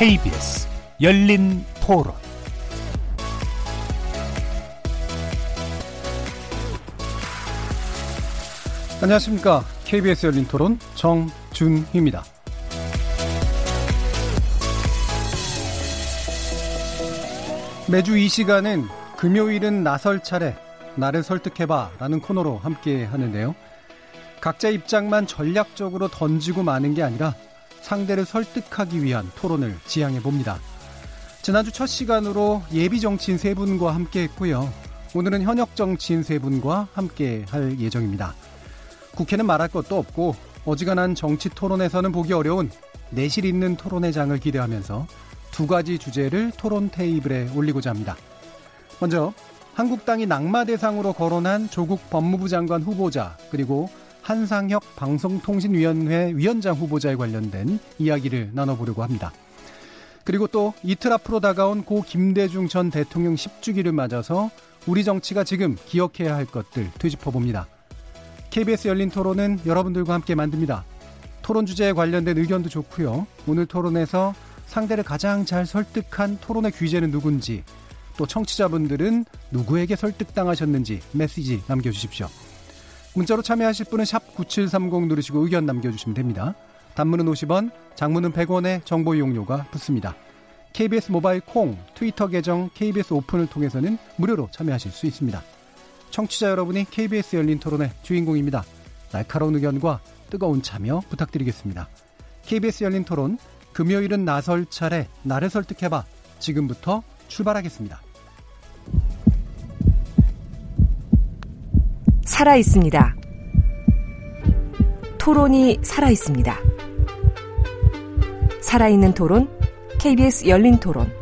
KBS 열린 토론 안녕하십니까. KBS 열린 토론 정준희입니다. 매주 이 시간은 금요일은 나설 차례, 나를 설득해봐 라는 코너로 함께 하는데요. 각자 입장만 전략적으로 던지고 마는 게 아니라 상대를 설득하기 위한 토론을 지향해 봅니다. 지난주 첫 시간으로 예비 정치인 세 분과 함께 했고요. 오늘은 현역 정치인 세 분과 함께 할 예정입니다. 국회는 말할 것도 없고 어지간한 정치 토론에서는 보기 어려운 내실 있는 토론의 장을 기대하면서 두 가지 주제를 토론 테이블에 올리고자 합니다. 먼저 한국당이 낙마 대상으로 거론한 조국 법무부 장관 후보자 그리고 한상혁 방송통신위원회 위원장 후보자에 관련된 이야기를 나눠보려고 합니다. 그리고 또 이틀 앞으로 다가온 고 김대중 전 대통령 10주기를 맞아서 우리 정치가 지금 기억해야 할 것들 되짚어 봅니다. KBS 열린 토론은 여러분들과 함께 만듭니다. 토론 주제에 관련된 의견도 좋고요. 오늘 토론에서 상대를 가장 잘 설득한 토론의 귀재는 누군지, 또 청취자분들은 누구에게 설득당하셨는지 메시지 남겨주십시오. 문자로 참여하실 분은 샵9730 누르시고 의견 남겨주시면 됩니다. 단문은 50원, 장문은 100원의 정보 이용료가 붙습니다. KBS 모바일 콩, 트위터 계정 KBS 오픈을 통해서는 무료로 참여하실 수 있습니다. 청취자 여러분이 KBS 열린 토론의 주인공입니다. 날카로운 의견과 뜨거운 참여 부탁드리겠습니다. KBS 열린 토론, 금요일은 나설 차례, 나를 설득해봐. 지금부터 출발하겠습니다. 살아 있습니다. 토론이 살아 있습니다. 살아있는 토론, KBS 열린 토론.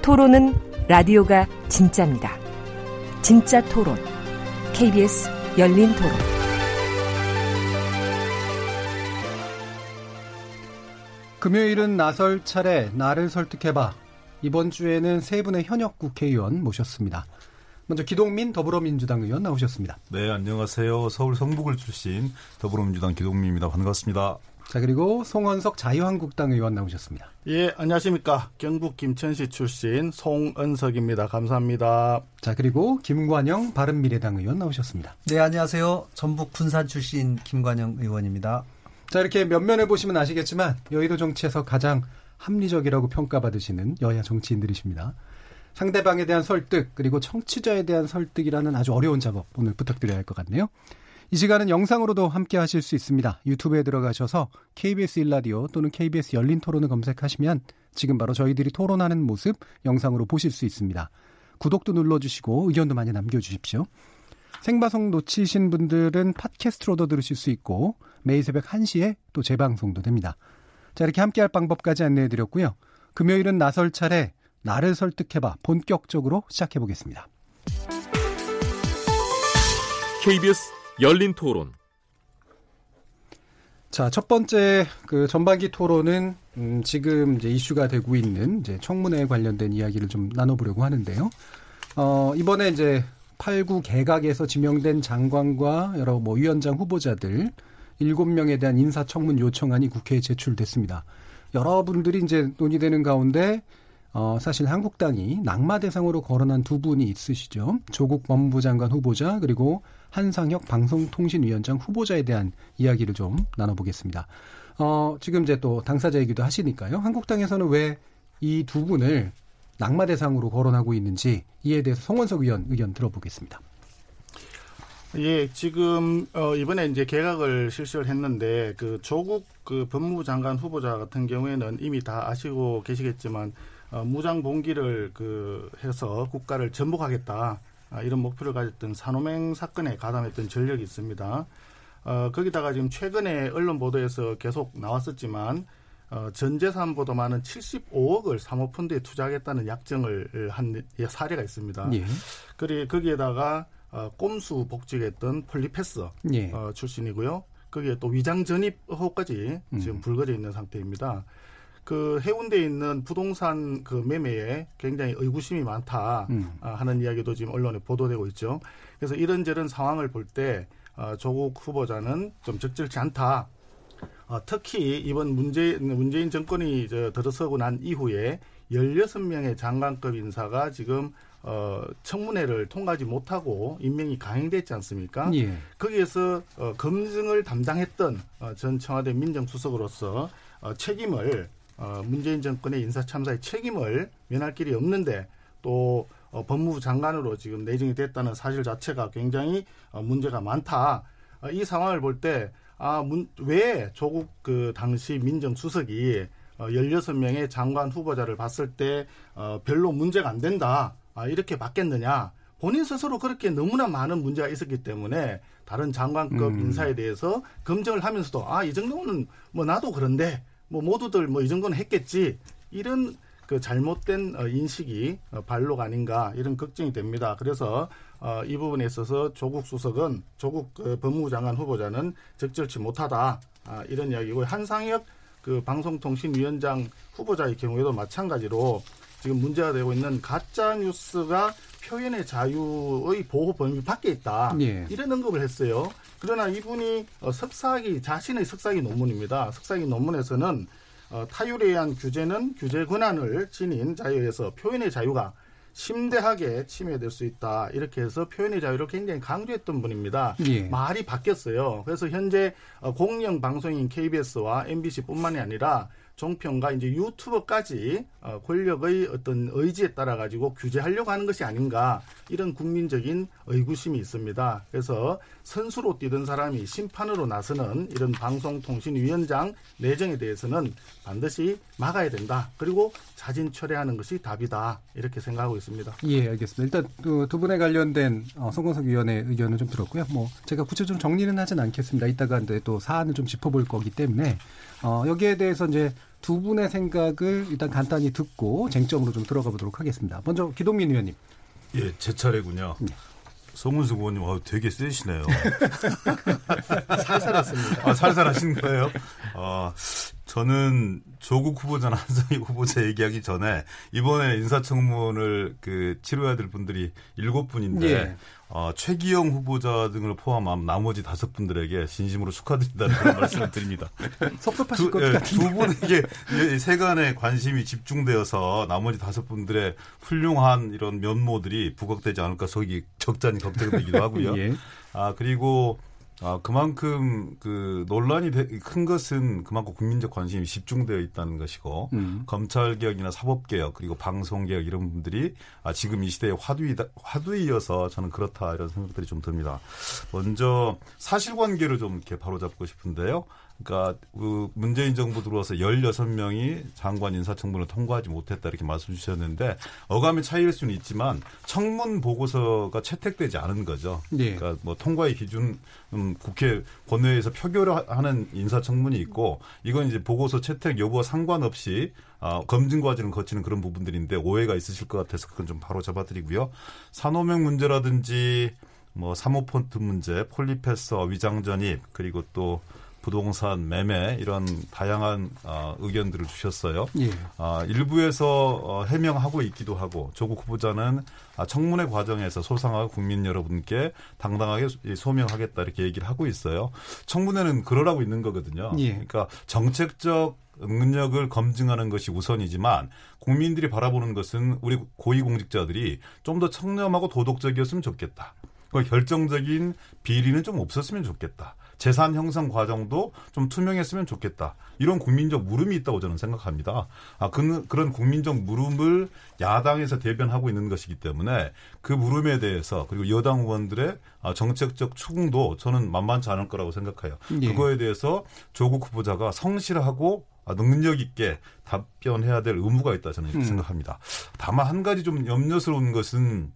토론은 라디오가 진짜입니다. 진짜 토론, KBS 열린 토론. 금요일은 나설 차례, 나를 설득해봐. 이번 주에는 세 분의 현역 국회의원 모셨습니다. 먼저 기동민 더불어민주당 의원 나오셨습니다. 네, 안녕하세요. 서울 성북을 출신 더불어민주당 기동민입니다. 반갑습니다. 자, 그리고 송원석 자유한국당 의원 나오셨습니다. 예, 안녕하십니까. 경북 김천시 출신 송은석입니다. 감사합니다. 자, 그리고 김관영 바른미래당 의원 나오셨습니다. 네, 안녕하세요. 전북 군산 출신 김관영 의원입니다. 자, 이렇게 면면을 보시면 아시겠지만 여의도 정치에서 가장 합리적이라고 평가받으시는 여야 정치인들이십니다. 상대방에 대한 설득 그리고 청취자에 대한 설득이라는 아주 어려운 작업 오늘 부탁드려야 할 것 같네요. 이 시간은 영상으로도 함께 하실 수 있습니다. 유튜브에 들어가셔서 KBS 일라디오 또는 KBS 열린 토론을 검색하시면 지금 바로 저희들이 토론하는 모습 영상으로 보실 수 있습니다. 구독도 눌러주시고 의견도 많이 남겨주십시오. 생방송 놓치신 분들은 팟캐스트로도 들으실 수 있고 매일 새벽 1시에 또 재방송도 됩니다. 자 이렇게 함께할 방법까지 안내해드렸고요. 금요일은 나설 차례 나를 설득해봐 본격적으로 시작해 보겠습니다. KBS 열린 토론. 자, 첫 번째 그 전반기 토론은 음, 지금 이제 이슈가 되고 있는 이제 청문회에 관련된 이야기를 좀 나눠보려고 하는데요. 어, 이번에 이제 8구 개각에서 지명된 장관과 여러 뭐 위원장 후보자들 7명에 대한 인사청문 요청안이 국회에 제출됐습니다. 여러분들이 이제 논의되는 가운데 어, 사실 한국당이 낙마 대상으로 거론한 두 분이 있으시죠. 조국 법무부 장관 후보자 그리고 한상혁 방송통신위원장 후보자에 대한 이야기를 좀 나눠보겠습니다. 어, 지금 이제 또 당사자이기도 하시니까요. 한국당에서는 왜 이 두 분을 낙마 대상으로 거론하고 있는지 이에 대해서 송원석 의원 의견 들어보겠습니다. 예, 지금 어 이번에 이제 개각을 실시를 했는데 그 조국 그 법무부 장관 후보자 같은 경우에는 이미 다 아시고 계시겠지만 어, 무장 봉기를 그 해서 국가를 전복하겠다 아, 이런 목표를 가졌던 산호맹 사건에 가담했던 전력이 있습니다. 어, 거기다가 지금 최근에 언론 보도에서 계속 나왔었지만 어, 전 재산보다 많은 75억을 사모펀드에 투자하겠다는 약정을 한 사례가 있습니다. 예. 그리 거기에다가 어, 꼼수 복직했던 폴리패스 예. 어, 출신이고요. 거기에 또 위장 전입 의혹까지 음. 지금 불거져 있는 상태입니다. 그 해운대에 있는 부동산 그 매매에 굉장히 의구심이 많다 음. 아, 하는 이야기도 지금 언론에 보도되고 있죠. 그래서 이런저런 상황을 볼때 어, 조국 후보자는 좀 적절치 않다. 어, 특히 이번 문재, 문재인 정권이 저 들어서고 난 이후에 16명의 장관급 인사가 지금 어, 청문회를 통과하지 못하고 임명이 강행됐지 않습니까? 예. 거기에서 어, 검증을 담당했던 어, 전 청와대 민정수석으로서 어, 책임을 어, 문재인 정권의 인사 참사의 책임을 면할 길이 없는데 또 어, 법무부 장관으로 지금 내정이 됐다는 사실 자체가 굉장히 어, 문제가 많다. 어, 이 상황을 볼 때 아, 문, 왜 조국 그 당시 민정수석이 어, 16명의 장관 후보자를 봤을 때 어, 별로 문제가 안 된다. 아, 이렇게 받겠느냐. 본인 스스로 그렇게 너무나 많은 문제가 있었기 때문에 다른 장관급 음. 인사에 대해서 검증을 하면서도 아, 이 정도는 뭐 나도 그런데 뭐 모두들 뭐 이 정도는 했겠지. 이런 그 잘못된 어, 인식이 어, 반로가 아닌가 이런 걱정이 됩니다. 그래서 어, 이 부분에 있어서 조국 수석은 조국 그 법무부 장관 후보자는 적절치 못하다 아, 이런 이야기고 한상혁 그 방송통신위원장 후보자의 경우에도 마찬가지로 지금 문제가 되고 있는 가짜 뉴스가 표현의 자유의 보호 범위 밖에 있다. 예. 이런 언급을 했어요. 그러나 이분이 어, 석사기 자신의 석사기 논문입니다. 석사기 논문에서는 어, 타율에 의한 규제는 규제 권한을 지닌 자유에서 표현의 자유가 심대하게 침해될 수 있다. 이렇게 해서 표현의 자유를 굉장히 강조했던 분입니다. 예. 말이 바뀌었어요. 그래서 현재 어, 공영 방송인 KBS와 MBC뿐만이 아니라 종편과 이제 유튜버까지 어, 권력의 어떤 의지에 따라 가지고 규제하려고 하는 것이 아닌가 이런 국민적인 의구심이 있습니다. 그래서 선수로 뛰던 사람이 심판으로 나서는 이런 방송통신위원장 내정에 대해서는 반드시 막아야 된다. 그리고 자진 철회하는 것이 답이다. 이렇게 생각하고 있습니다. 예, 알겠습니다. 일단 그 두 분에 관련된 어, 송건석 위원의 의견을 좀 들었고요. 뭐 제가 구체적으로 정리는 하진 않겠습니다. 이따가 또 사안을 좀 짚어볼 거기 때문에 어, 여기에 대해서 이제 두 분의 생각을 일단 간단히 듣고 쟁점으로 좀 들어가 보도록 하겠습니다. 먼저 기동민 의원님. 예, 제 차례군요. 송은숙 의원님, 와, 되게 세시네요. 살살했습니다. 아, 살살 하신 거예요? 어, 저는 조국 후보자나 한성희 후보자 얘기하기 전에 이번에 인사청문을 그 치러야 될 분들이 일곱 분인데 예. 어, 최기영 후보자 등을 포함한 나머지 다섯 분들에게 진심으로 축하드린다는 그런 말씀을 드립니다. 섭섭하실 두, 것 예, 같은데. 두 분에게 이 세간의 관심이 집중되어서 나머지 다섯 분들의 훌륭한 이런 면모들이 부각되지 않을까 속이 적잖이 걱정되기도 하고요. 예. 아 그리고 아 그만큼 그 논란이 되- 큰 것은 그만큼 국민적 관심이 집중되어 있다는 것이고 음. 검찰 개혁이나 사법 개혁 그리고 방송 개혁 이런 분들이 아 지금 이 시대의 화두이다 화두이어서 저는 그렇다 이런 생각들이 좀 듭니다. 먼저 사실관계를 좀 이렇게 바로잡고 싶은데요. 그러니까 그 문재인 정부 들어와서 16명이 장관 인사청문을 통과하지 못했다 이렇게 말씀 주셨는데 어감의 차이일 수는 있지만 청문 보고서가 채택되지 않은 거죠. 예. 그러니까 뭐 통과의 기준 음, 국회 본회의에서 표결을 하는 인사청문이 있고 이건 이제 보고서 채택 여부와 상관없이 아, 검증 과정을 거치는 그런 부분들인데 오해가 있으실 것 같아서 그건 좀 바로 잡아드리고요. 산호명 문제라든지 뭐 사모폰트 문제, 폴리페서 위장 전입 그리고 또 부동산 매매 이런 다양한 어, 의견들을 주셨어요. 예. 아, 일부에서 어, 해명하고 있기도 하고 조국 후보자는 아, 청문회 과정에서 소상하고 국민 여러분께 당당하게 소명하겠다 이렇게 얘기를 하고 있어요. 청문회는 그러라고 있는 거거든요. 예. 그러니까 정책적 능력을 검증하는 것이 우선이지만 국민들이 바라보는 것은 우리 고위공직자들이 좀 더 청렴하고 도덕적이었으면 좋겠다. 그 결정적인 비리는 좀 없었으면 좋겠다. 재산 형성 과정도 좀 투명했으면 좋겠다. 이런 국민적 물음이 있다고 저는 생각합니다. 아, 그, 그런 국민적 물음을 야당에서 대변하고 있는 것이기 때문에 그 물음에 대해서 그리고 여당 의원들의 아, 정책적 추궁도 저는 만만치 않을 거라고 생각해요. 예. 그거에 대해서 조국 후보자가 성실하고 아, 능력 있게 답변해야 될 의무가 있다 저는 이렇게 음. 생각합니다. 다만 한 가지 좀 염려스러운 것은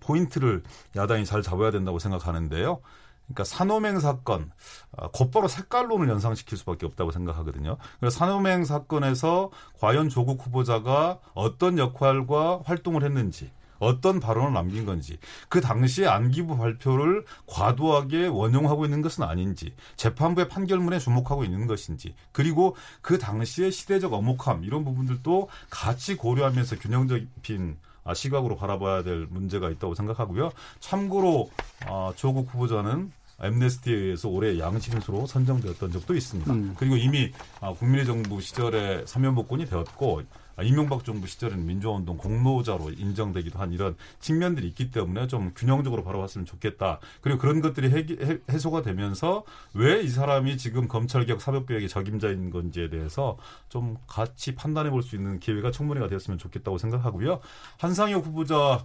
포인트를 야당이 잘 잡아야 된다고 생각하는데요. 그러니까 산호맹 사건 아, 곧바로 색깔론을 연상시킬 수밖에 없다고 생각하거든요. 그래서 산호맹 사건에서 과연 조국 후보자가 어떤 역할과 활동을 했는지 어떤 발언을 남긴 건지 그 당시에 안기부 발표를 과도하게 원용하고 있는 것은 아닌지 재판부의 판결문에 주목하고 있는 것인지 그리고 그 당시의 시대적 엄혹함 이런 부분들도 같이 고려하면서 균형적인 아, 시각으로 바라봐야 될 문제가 있다고 생각하고요. 참고로 아, 조국 후보자는 엠네스티에 의해서 올해 양심수로 선정되었던 적도 있습니다. 음. 그리고 이미 아, 국민의 정부 시절에 사면복권이 되었고 아, 이명박 정부 시절에는 민주화운동 공로자로 인정되기도 한 이런 측면들이 있기 때문에 좀 균형적으로 바라봤으면 좋겠다. 그리고 그런 것들이 해, 해, 해 소가 되면서 왜 이 사람이 지금 검찰개혁 사법개혁의 적임자인 건지에 대해서 좀 같이 판단해 볼 수 있는 기회가 청문회가 되었으면 좋겠다고 생각하고요. 한상혁 후보자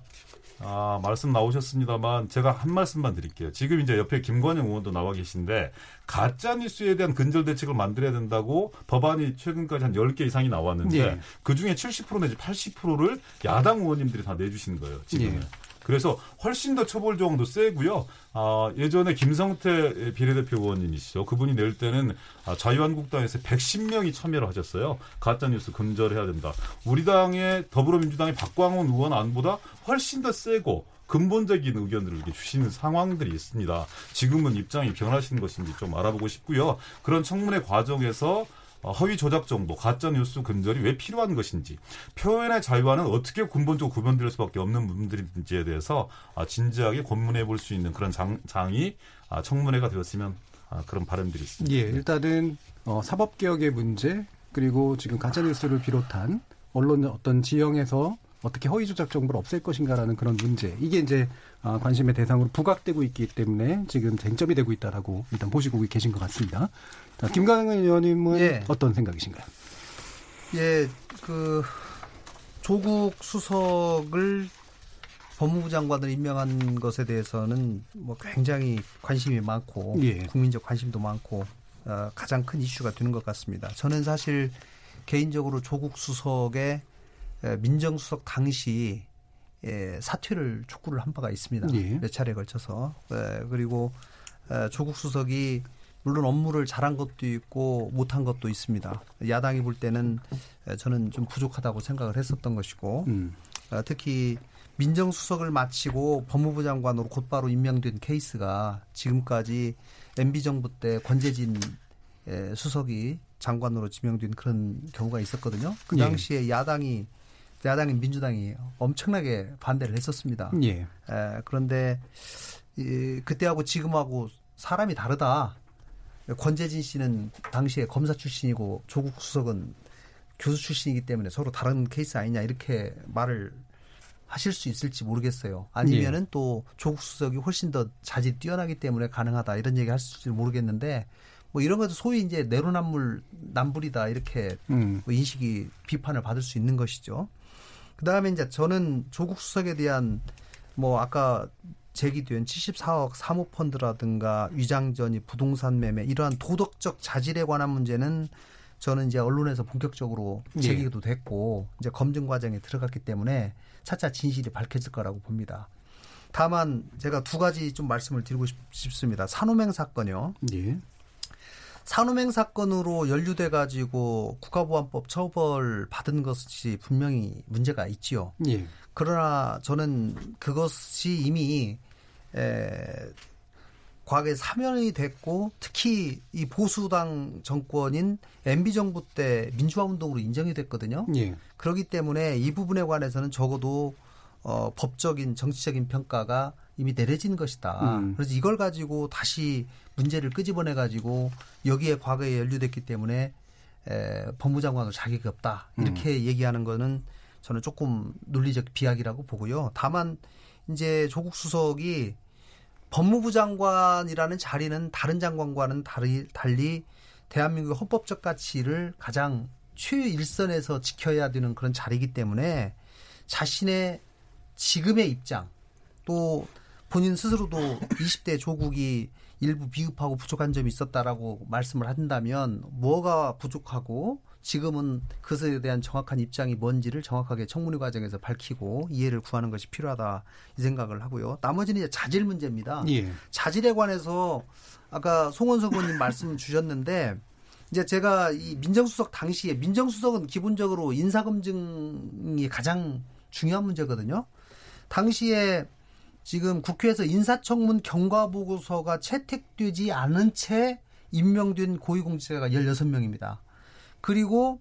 아, 말씀 나오셨습니다만 제가 한 말씀만 드릴게요. 지금 이제 옆에 김관영 의원도 나와 계신데 가짜 뉴스에 대한 근절 대책을 만들어야 된다고 법안이 최근까지 한 10개 이상이 나왔는데 예. 그중에 70% 내지 80%를 야당 의원님들이 다 내주신 거예요. 지금. 예. 그래서 훨씬 더 처벌 조항도 세고요. 아, 예전에 김성태 비례대표 의원님이시죠. 그분이 낼 때는 아, 자유한국당에서 110명이 참여를 하셨어요. 가짜뉴스 근절해야 된다. 우리 당의 더불어민주당의 박광훈 의원 안보다 훨씬 더 세고 근본적인 의견들을 주시는 상황들이 있습니다. 지금은 입장이 변하신 것인지 좀 알아보고 싶고요. 그런 청문회 과정에서 어, 허위 조작 정보, 가짜 뉴스 근절이 왜 필요한 것인지, 표현의 자유와는 어떻게 근본적으로 구분될 수밖에 없는 부분들인지에 대해서 아, 진지하게 고문해 볼 수 있는 그런 장, 장이 아, 청문회가 되었으면 아, 그런 바람들이 있습니다. 예, 일단은 어, 사법 개혁의 문제 그리고 지금 가짜 뉴스를 비롯한 언론 어떤 지형에서 어떻게 허위 조작 정보를 없앨 것인가라는 그런 문제 이게 이제 아, 관심의 대상으로 부각되고 있기 때문에 지금 쟁점이 되고 있다라고 일단 보시고 계신 것 같습니다. 자, 김강현 의원님은 예. 어떤 생각이신가요? 예, 그 조국 수석을 법무부 장관을 임명한 것에 대해서는 뭐 굉장히 관심이 많고 예. 국민적 관심도 많고 어, 가장 큰 이슈가 되는 것 같습니다. 저는 사실 개인적으로 조국 수석의 에, 민정수석 당시 에, 사퇴를 촉구를 한 바가 있습니다. 예. 몇 차례에 걸쳐서 에, 그리고 에, 조국 수석이 물론 업무를 잘한 것도 있고 못한 것도 있습니다. 야당이 볼 때는 에, 저는 좀 부족하다고 생각을 했었던 것이고 음. 어, 특히 민정수석을 마치고 법무부 장관으로 곧바로 임명된 케이스가 지금까지 MB 정부 때 권재진 에, 수석이 장관으로 지명된 그런 경우가 있었거든요. 그 예. 당시에 야당이 야당인 민주당이 엄청나게 반대를 했었습니다. 예. 에, 그런데 이, 그때하고 지금하고 사람이 다르다. 권재진 씨는 당시에 검사 출신이고 조국 수석은 교수 출신이기 때문에 서로 다른 케이스 아니냐 이렇게 말을 하실 수 있을지 모르겠어요. 아니면은 또 조국 수석이 훨씬 더 자질이 뛰어나기 때문에 가능하다 이런 얘기 있을지 모르겠는데 뭐 이런 것도 소위 이제 내로남불 남불이다 이렇게 음. 뭐 인식이 비판을 받을 수 있는 것이죠. 그 다음에 이제 저는 조국 수석에 대한 뭐 아까 제기된 74억 사모펀드라든가 위장전이 부동산 매매 이러한 도덕적 자질에 관한 문제는 저는 이제 언론에서 본격적으로 예. 제기도 됐고 이제 검증 과정에 들어갔기 때문에 차차 진실이 밝혀질 거라고 봅니다. 다만 제가 두 가지 좀 말씀을 드리고 싶, 싶습니다. 산호맹 사건요. 예. 산호맹 사건으로 연루돼 가지고 국가보안법 처벌 받은 것이 분명히 문제가 있지요. 예. 그러나 저는 그것이 이미 에, 과거에 사면이 됐고 특히 이 보수당 정권인 MB 정부 때 민주화 운동으로 인정이 됐거든요. 예. 그렇기 때문에 이 부분에 관해서는 적어도 어, 법적인 정치적인 평가가 이미 내려진 것이다. 음. 그래서 이걸 가지고 다시 문제를 끄집어내 가지고 여기에 과거에 연루됐기 때문에 에, 법무장관으로 자격이 없다. 이렇게 얘기하는 거는 저는 조금 논리적 비약이라고 보고요. 다만 이제 조국 수석이 법무부 장관이라는 자리는 다른 장관과는 달리, 달리 대한민국의 헌법적 가치를 가장 최일선에서 지켜야 되는 그런 자리이기 때문에 자신의 지금의 입장 또 본인 스스로도 20대 조국이 일부 비흡하고 부족한 점이 있었다라고 말씀을 한다면 뭐가 부족하고 지금은 그것에 대한 정확한 입장이 뭔지를 정확하게 청문회 과정에서 밝히고 이해를 구하는 것이 필요하다 이 생각을 하고요. 나머지는 이제 자질 문제입니다. 예. 자질에 관해서 아까 송원석 의원님 말씀 주셨는데 이제 제가 이 민정수석 당시에 민정수석은 기본적으로 인사검증이 가장 중요한 문제거든요. 당시에 지금 국회에서 인사청문 경과보고서가 채택되지 않은 채 임명된 고위공직자가 16명입니다. 그리고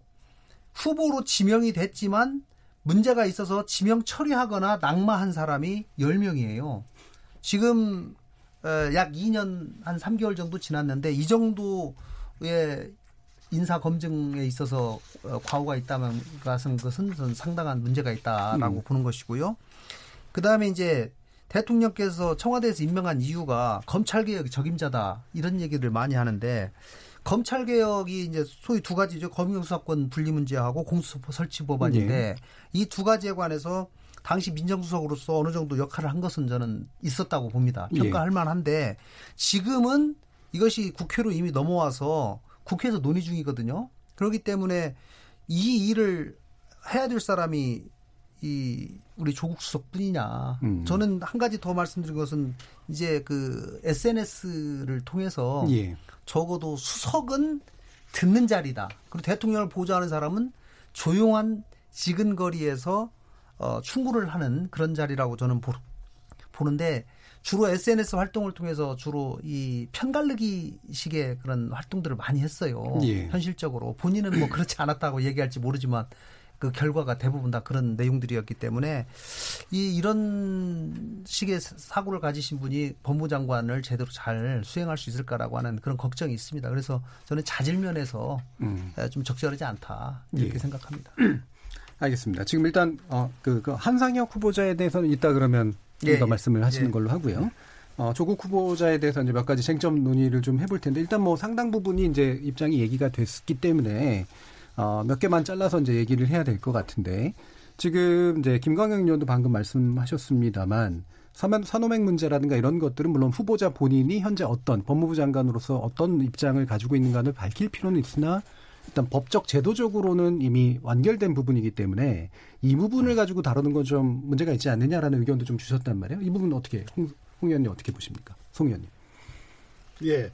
후보로 지명이 됐지만 문제가 있어서 지명 처리하거나 낙마한 사람이 10명이에요. 지금 약 2년 한 3개월 정도 지났는데 이 정도의 인사 검증에 있어서 어, 과오가 있다면 것은 그것은 상당한 문제가 있다라고 음. 보는 것이고요. 그 다음에 이제 대통령께서 청와대에서 임명한 이유가 검찰개혁 적임자다 이런 얘기를 많이 하는데 검찰 개혁이 이제 소위 두 가지죠. 검경수사권 분리 문제하고 공수처 설치 법안인데 네. 이두 가지에 관해서 당시 민정수석으로서 어느 정도 역할을 한 것은 저는 있었다고 봅니다. 예. 평가할 만한데 지금은 이것이 국회로 이미 넘어와서 국회에서 논의 중이거든요. 그렇기 때문에 이 일을 해야 될 사람이 이 우리 조국 수석뿐이냐. 음. 저는 한 가지 더 말씀드린 것은 이제 그 SNS를 통해서 예. 적어도 수석은 듣는 자리다. 그리고 대통령을 보좌하는 사람은 조용한 지근거리에서 어, 충고를 하는 그런 자리라고 저는 보, 보는데 주로 SNS 활동을 통해서 주로 이 편갈르기 식의 그런 활동들을 많이 했어요. 예. 현실적으로 본인은 뭐 그렇지 않았다고 얘기할지 모르지만 그 결과가 대부분 다 그런 내용들이었기 때문에 이 이런 식의 사고를 가지신 분이 법무장관을 제대로 잘 수행할 수 있을까라고 하는 그런 걱정이 있습니다. 그래서 저는 자질면에서 음. 좀 적절하지 않다 이렇게 예. 생각합니다. 알겠습니다. 지금 일단 어, 그, 그 한상혁 후보자에 대해서는 이따 그러면 좀더 예, 예. 말씀을 하시는 예. 걸로 하고요. 어, 조국 후보자에 대해서 이제 몇 가지 쟁점 논의를 좀 해볼 텐데 일단 뭐 상당 부분이 이제 입장이 얘기가 됐기 때문에 어, 몇 개만 잘라서 이제 얘기를 해야 될 것 같은데 지금 이제 김광영 의원도 방금 말씀하셨습니다만 산호맹 문제라든가 이런 것들은 물론 후보자 본인이 현재 어떤 법무부 장관으로서 어떤 입장을 가지고 있는가를 밝힐 필요는 있으나 일단 법적 제도적으로는 이미 완결된 부분이기 때문에 이 부분을 가지고 다루는 건 좀 문제가 있지 않느냐라는 의견도 좀 주셨단 말이에요. 이 부분은 어떻게 홍, 홍 의원님 어떻게 보십니까? 송 의원님. 예.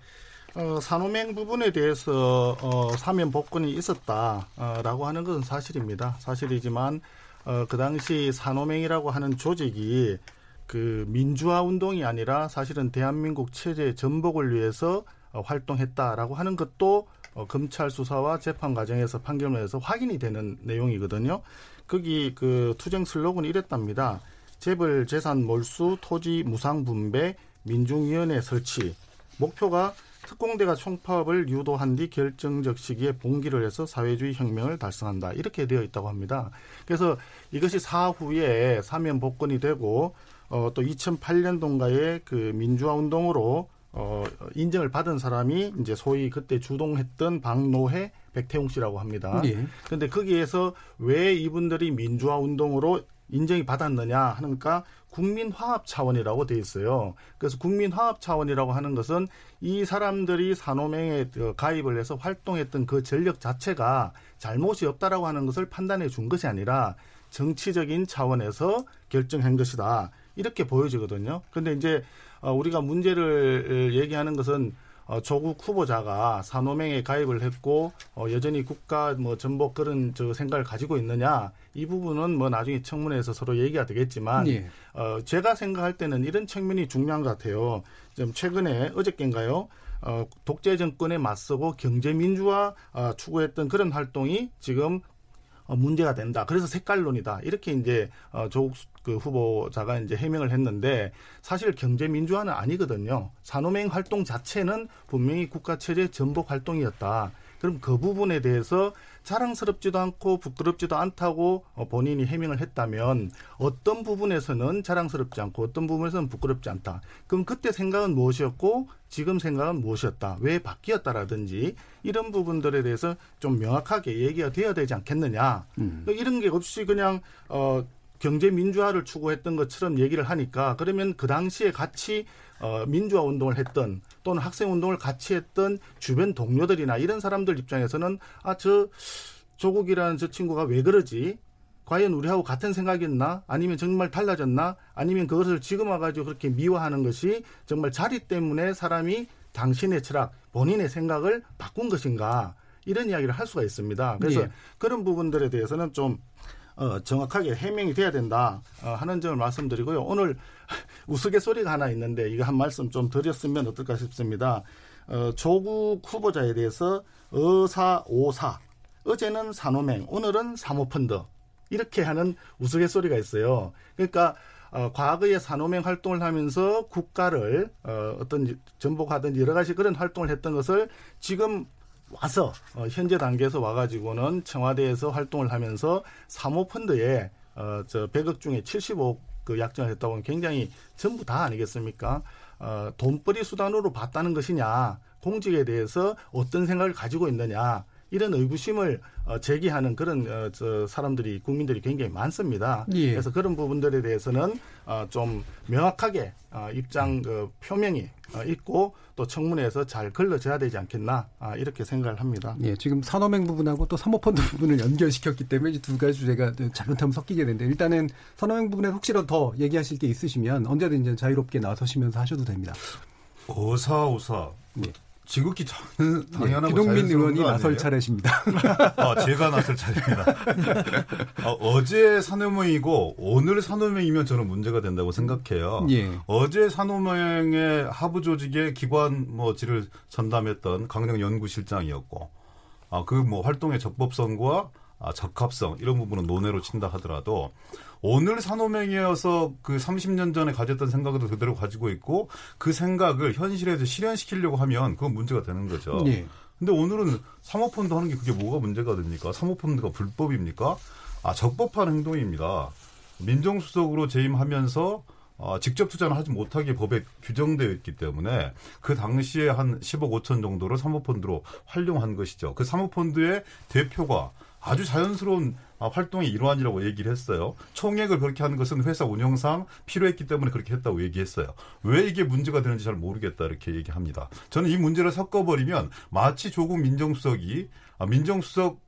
어, 산호맹 부분에 대해서 어, 사면 복권이 있었다라고 하는 것은 사실입니다. 사실이지만 어, 그 당시 산호맹이라고 하는 조직이 그 민주화 운동이 아니라 사실은 대한민국 체제 전복을 위해서 어, 활동했다라고 하는 것도 어, 검찰 수사와 재판 과정에서 판결문에서 확인이 되는 내용이거든요. 거기 그 투쟁 슬로건이 이랬답니다. 재벌 재산 몰수, 토지 무상 분배, 민중위원회 설치. 목표가 특공대가 총파업을 유도한 뒤 결정적 시기에 봉기를 해서 사회주의 혁명을 달성한다. 이렇게 되어 있다고 합니다. 그래서 이것이 사후에 사면 복권이 되고 어, 또 2008년도인가에 그 민주화 운동으로 어, 인정을 받은 사람이 이제 소위 그때 주동했던 박노해 백태웅 씨라고 합니다. 그런데 예. 거기에서 왜 이분들이 민주화 운동으로 인정이 받았느냐 하니까 국민 화합 차원이라고 돼 있어요. 그래서 국민 화합 차원이라고 하는 것은 이 사람들이 산호맹에 그 가입을 해서 활동했던 그 전력 자체가 잘못이 없다라고 하는 것을 판단해 준 것이 아니라 정치적인 차원에서 결정한 것이다. 이렇게 보여지거든요. 근데 이제 어, 우리가 문제를 얘기하는 것은 어, 조국 후보자가 산호맹에 가입을 했고 어, 여전히 국가 뭐 전복 그런 저 생각을 가지고 있느냐 이 부분은 뭐 나중에 청문회에서 서로 얘기가 되겠지만 예. 어, 제가 생각할 때는 이런 측면이 중요한 것 같아요. 좀 최근에 어저께인가요? 어, 독재 정권에 맞서고 경제 민주화 어, 추구했던 그런 활동이 지금 어, 문제가 된다. 그래서 색깔론이다. 이렇게 이제 어, 조국 그 후보자가 이제 해명을 했는데 사실 경제 민주화는 아니거든요. 산호맹 활동 자체는 분명히 국가 체제 전복 활동이었다. 그럼 그 부분에 대해서 자랑스럽지도 않고 부끄럽지도 않다고 어, 본인이 해명을 했다면 어떤 부분에서는 자랑스럽지 않고 어떤 부분에서는 부끄럽지 않다. 그럼 그때 생각은 무엇이었고 지금 생각은 무엇이었다. 왜 바뀌었다라든지 이런 부분들에 대해서 좀 명확하게 얘기가 되어야 되지 않겠느냐. 음. 이런 게 없이 그냥 어 경제 민주화를 추구했던 것처럼 얘기를 하니까 그러면 그 당시에 같이 어, 민주화 운동을 했던 또는 학생 운동을 같이 했던 주변 동료들이나 이런 사람들 입장에서는 아 저 조국이라는 저 친구가 왜 그러지? 과연 우리하고 같은 생각이었나? 아니면 정말 달라졌나? 아니면 그것을 지금 와가지고 그렇게 미워하는 것이 정말 자리 때문에 사람이 당신의 철학, 본인의 생각을 바꾼 것인가? 이런 이야기를 할 수가 있습니다. 그래서 예. 그런 부분들에 대해서는 좀 어, 정확하게 해명이 돼야 된다 어, 하는 점을 말씀드리고요. 오늘 우스갯소리가 하나 있는데 이거 한 말씀 좀 드렸으면 어떨까 싶습니다. 어, 조국 후보자에 대해서 의사오사 어제는 산호맹 오늘은 사모펀드 이렇게 하는 우스갯소리가 있어요. 그러니까 어, 과거에 산호맹 활동을 하면서 국가를 어, 어떤 전복하든 여러 가지 그런 활동을 했던 것을 지금 와서 어, 현재 단계에서 와가지고는 청와대에서 활동을 하면서 사모펀드에 어, 저 100억 중에 75억 그 약정을 했다고 하면 굉장히 전부 다 아니겠습니까? 어, 돈벌이 수단으로 봤다는 것이냐, 공직에 대해서 어떤 생각을 가지고 있느냐, 이런 의구심을 어, 제기하는 그런 어, 저 사람들이 국민들이 굉장히 많습니다. 예. 그래서 그런 부분들에 대해서는 어, 좀 명확하게 어, 입장 그 표명이 어, 있고 또 청문회에서 잘 걸러져야 되지 않겠나 아, 이렇게 생각을 합니다. 예, 지금 산업행 부분하고 또 사모펀드 부분을 연결시켰기 때문에 이두 가지 주제가 잘못하면 섞이게 되는데 일단은 산업행 부분에 혹시라도 더 얘기하실 게 있으시면 언제든지 자유롭게 나서시면서 하셔도 됩니다. 어사오사 예. 지극히 당- 예, 당연하고 기동민 자연스러운 의원이 거 나설? 차례십니다. 아, 제가 나설 차례입니다. 어, 제 산호명이고 오늘 산호명이면 저는 문제가 된다고 생각해요. 예. 어제 산호명의 하부 조직의 기관 뭐 지를 전담했던 강령 연구실장이었고, 아, 그 뭐 활동의 적법성과 아, 적합성 이런 부분은 논외로 친다 하더라도 오늘 산호명이어서 그 30년 전에 가졌던 생각을 그대로 가지고 있고 그 생각을 현실에서 실현시키려고 하면 그건 문제가 되는 거죠. 예. 근데 오늘은 사모펀드 하는 게 그게 뭐가 문제가 됩니까? 사모펀드가 불법입니까? 아, 적법한 행동입니다. 민정수석으로 재임하면서 어, 직접 투자는 하지 못하게 법에 규정되어 있기 때문에 그 당시에 한 10억 5천 정도를 사모펀드로 활용한 것이죠. 그 사모펀드의 대표가 아주 자연스러운 아, 활동의 일환이라고 얘기를 했어요. 총액을 그렇게 하는 것은 회사 운영상 필요했기 때문에 그렇게 했다고 얘기했어요. 왜 이게 문제가 되는지 잘 모르겠다 이렇게 얘기합니다. 저는 이 문제를 섞어버리면 마치 조국 민정수석이 아, 민정수석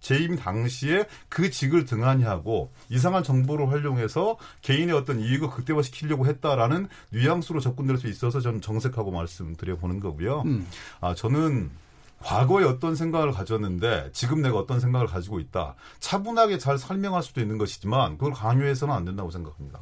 재임 당시에 그 직을 등한히 하고 이상한 정보를 활용해서 개인의 어떤 이익을 극대화시키려고 했다라는 뉘앙스로 접근될 수 있어서 저는 정색하고 말씀드려 보는 거고요. 아, 저는 과거에 어떤 생각을 가졌는데 지금 내가 어떤 생각을 가지고 있다. 차분하게 잘 설명할 수도 있는 것이지만 그걸 강요해서는 안 된다고 생각합니다.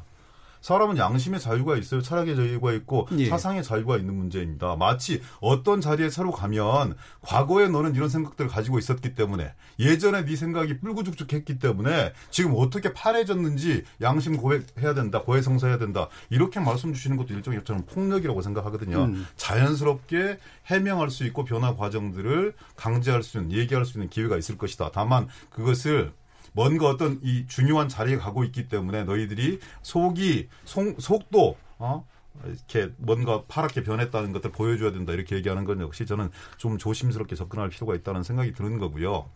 사람은 양심의 자유가 있어요. 철학의 자유가 있고 예. 사상의 자유가 있는 문제입니다. 마치 어떤 자리에 새로 가면 과거에 너는 이런 생각들을 가지고 있었기 때문에 예전에 네 생각이 뿔구죽죽했기 때문에 지금 어떻게 파래졌는지 양심 고해해야 된다. 고해성사해야 된다. 이렇게 말씀 주시는 것도 일종의 저는 폭력이라고 생각하거든요. 음. 자연스럽게 해명할 수 있고 변화 과정들을 강제할 수 있는 얘기할 수 있는 기회가 있을 것이다. 다만 그것을 뭔가 어떤 이 중요한 자리에 가고 있기 때문에 너희들이 속이 속, 속도 어 이렇게 뭔가 파랗게 변했다는 것들 보여줘야 된다 이렇게 얘기하는 건 역시 저는 좀 조심스럽게 접근할 필요가 있다는 생각이 드는 거고요.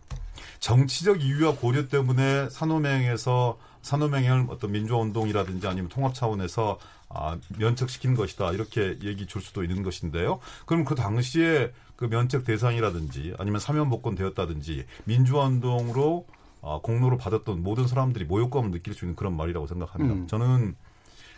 정치적 이유와 고려 때문에 산호맹에서 산호맹을 어떤 민주화 운동이라든지 아니면 통합 차원에서 아, 면책시킨 것이다 이렇게 얘기 줄 수도 있는 것인데요. 그럼 그 당시에 그 면책 대상이라든지 아니면 사면복권 되었다든지 민주화 운동으로 어, 공로를 받았던 모든 사람들이 모욕감을 느낄 수 있는 그런 말이라고 생각합니다. 음. 저는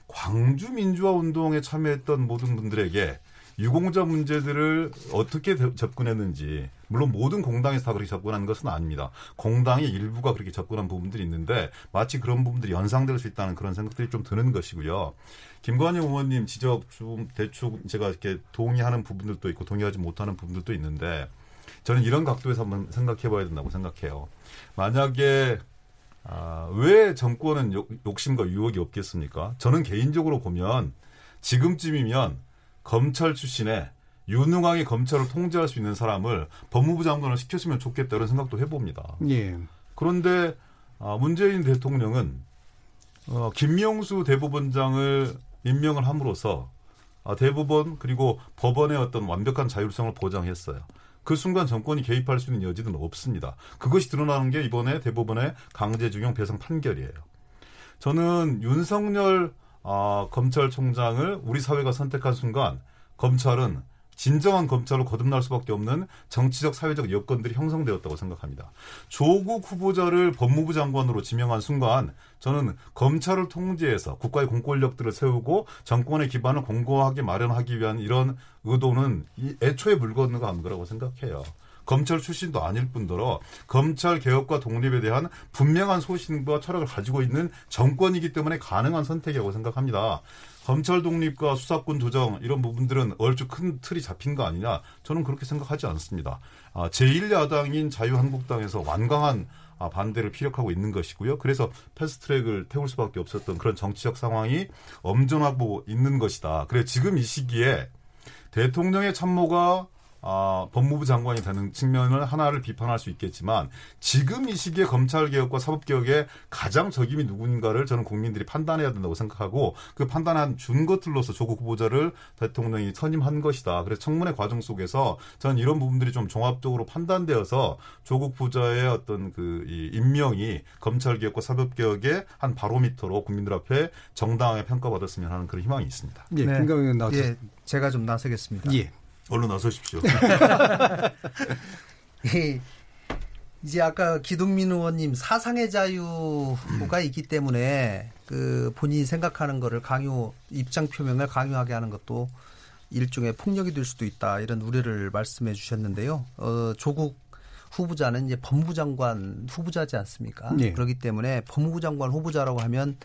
광주 민주화 운동에 참여했던 모든 분들에게 유공자 문제들을 어떻게 대- 접근했는지 물론 모든 공당에서 다 그렇게 접근한 것은 아닙니다. 공당의 일부가 그렇게 접근한 부분들이 있는데 마치 그런 부분들이 연상될 수 있다는 그런 생각들이 좀 드는 것이고요. 김관영 의원님 지적 좀 대충 제가 이렇게 동의하는 부분들도 있고 동의하지 못하는 부분들도 있는데 저는 이런 각도에서 한번 생각해 봐야 된다고 생각해요. 만약에 아, 왜 정권은 욕, 욕심과 유혹이 없겠습니까? 저는 개인적으로 보면 지금쯤이면 검찰 출신의 유능하게 검찰을 통제할 수 있는 사람을 법무부 장관을 시켰으면 좋겠다 이런 생각도 해봅니다. 예. 그런데 아, 문재인 대통령은 어, 김명수 대법원장을 임명을 함으로써 아, 대법원 그리고 법원의 어떤 완벽한 자율성을 보장했어요. 그 순간 정권이 개입할 수 있는 여지는 없습니다. 그것이 드러나는 게 이번에 대법원의 강제징용 배상 판결이에요. 저는 윤석열 아, 검찰총장을 우리 사회가 선택한 순간 검찰은 진정한 검찰로 거듭날 수밖에 없는 정치적 사회적 여건들이 형성되었다고 생각합니다. 조국 후보자를 법무부 장관으로 지명한 순간 저는 검찰을 통제해서 국가의 공권력들을 세우고 정권의 기반을 공고하게 마련하기 위한 이런 의도는 이 애초에 물건가 안 거라고 생각해요. 검찰 출신도 아닐 뿐더러 검찰 개혁과 독립에 대한 분명한 소신과 철학을 가지고 있는 정권이기 때문에 가능한 선택이라고 생각합니다. 검찰 독립과 수사권 조정 이런 부분들은 얼추 큰 틀이 잡힌 거 아니냐? 저는 그렇게 생각하지 않습니다. 아, 제1야당인 자유한국당에서 완강한 아, 반대를 피력하고 있는 것이고요. 그래서 패스트트랙을 태울 수밖에 없었던 그런 정치적 상황이 엄존하고 있는 것이다. 그래 지금 이 시기에 대통령의 참모가 아, 법무부 장관이 되는 측면을 하나를 비판할 수 있겠지만 지금 이 시기에 검찰 개혁과 사법 개혁에 가장 적임이 누군가를 저는 국민들이 판단해야 된다고 생각하고 그 판단한 준 것들로서 조국 후보자를 대통령이 선임한 것이다. 그래서 청문회 과정 속에서 저는 이런 부분들이 좀 종합적으로 판단되어서 조국 후보자의 어떤 그 이 임명이 검찰 개혁과 사법 개혁의 한 바로미터로 국민들 앞에 정당하게 평가받았으면 하는 그런 희망이 있습니다. 예, 네. 의원 나오셨습니다. 예, 제가 좀 나서겠습니다. 예. 얼른 나서십시오. 예, 이제 아까 기동민 의원님 사상의 자유가 있기 때문에 그 본인이 생각하는 거를 강요 입장 표명을 강요하게 하는 것도 일종의 폭력이 될 수도 있다 이런 우려를 말씀해 주셨는데요. 어, 조국 후보자는 이제 법무장관 후보자지 않습니까? 예. 그렇기 때문에 법무부 장관 후보자라고 하면 어,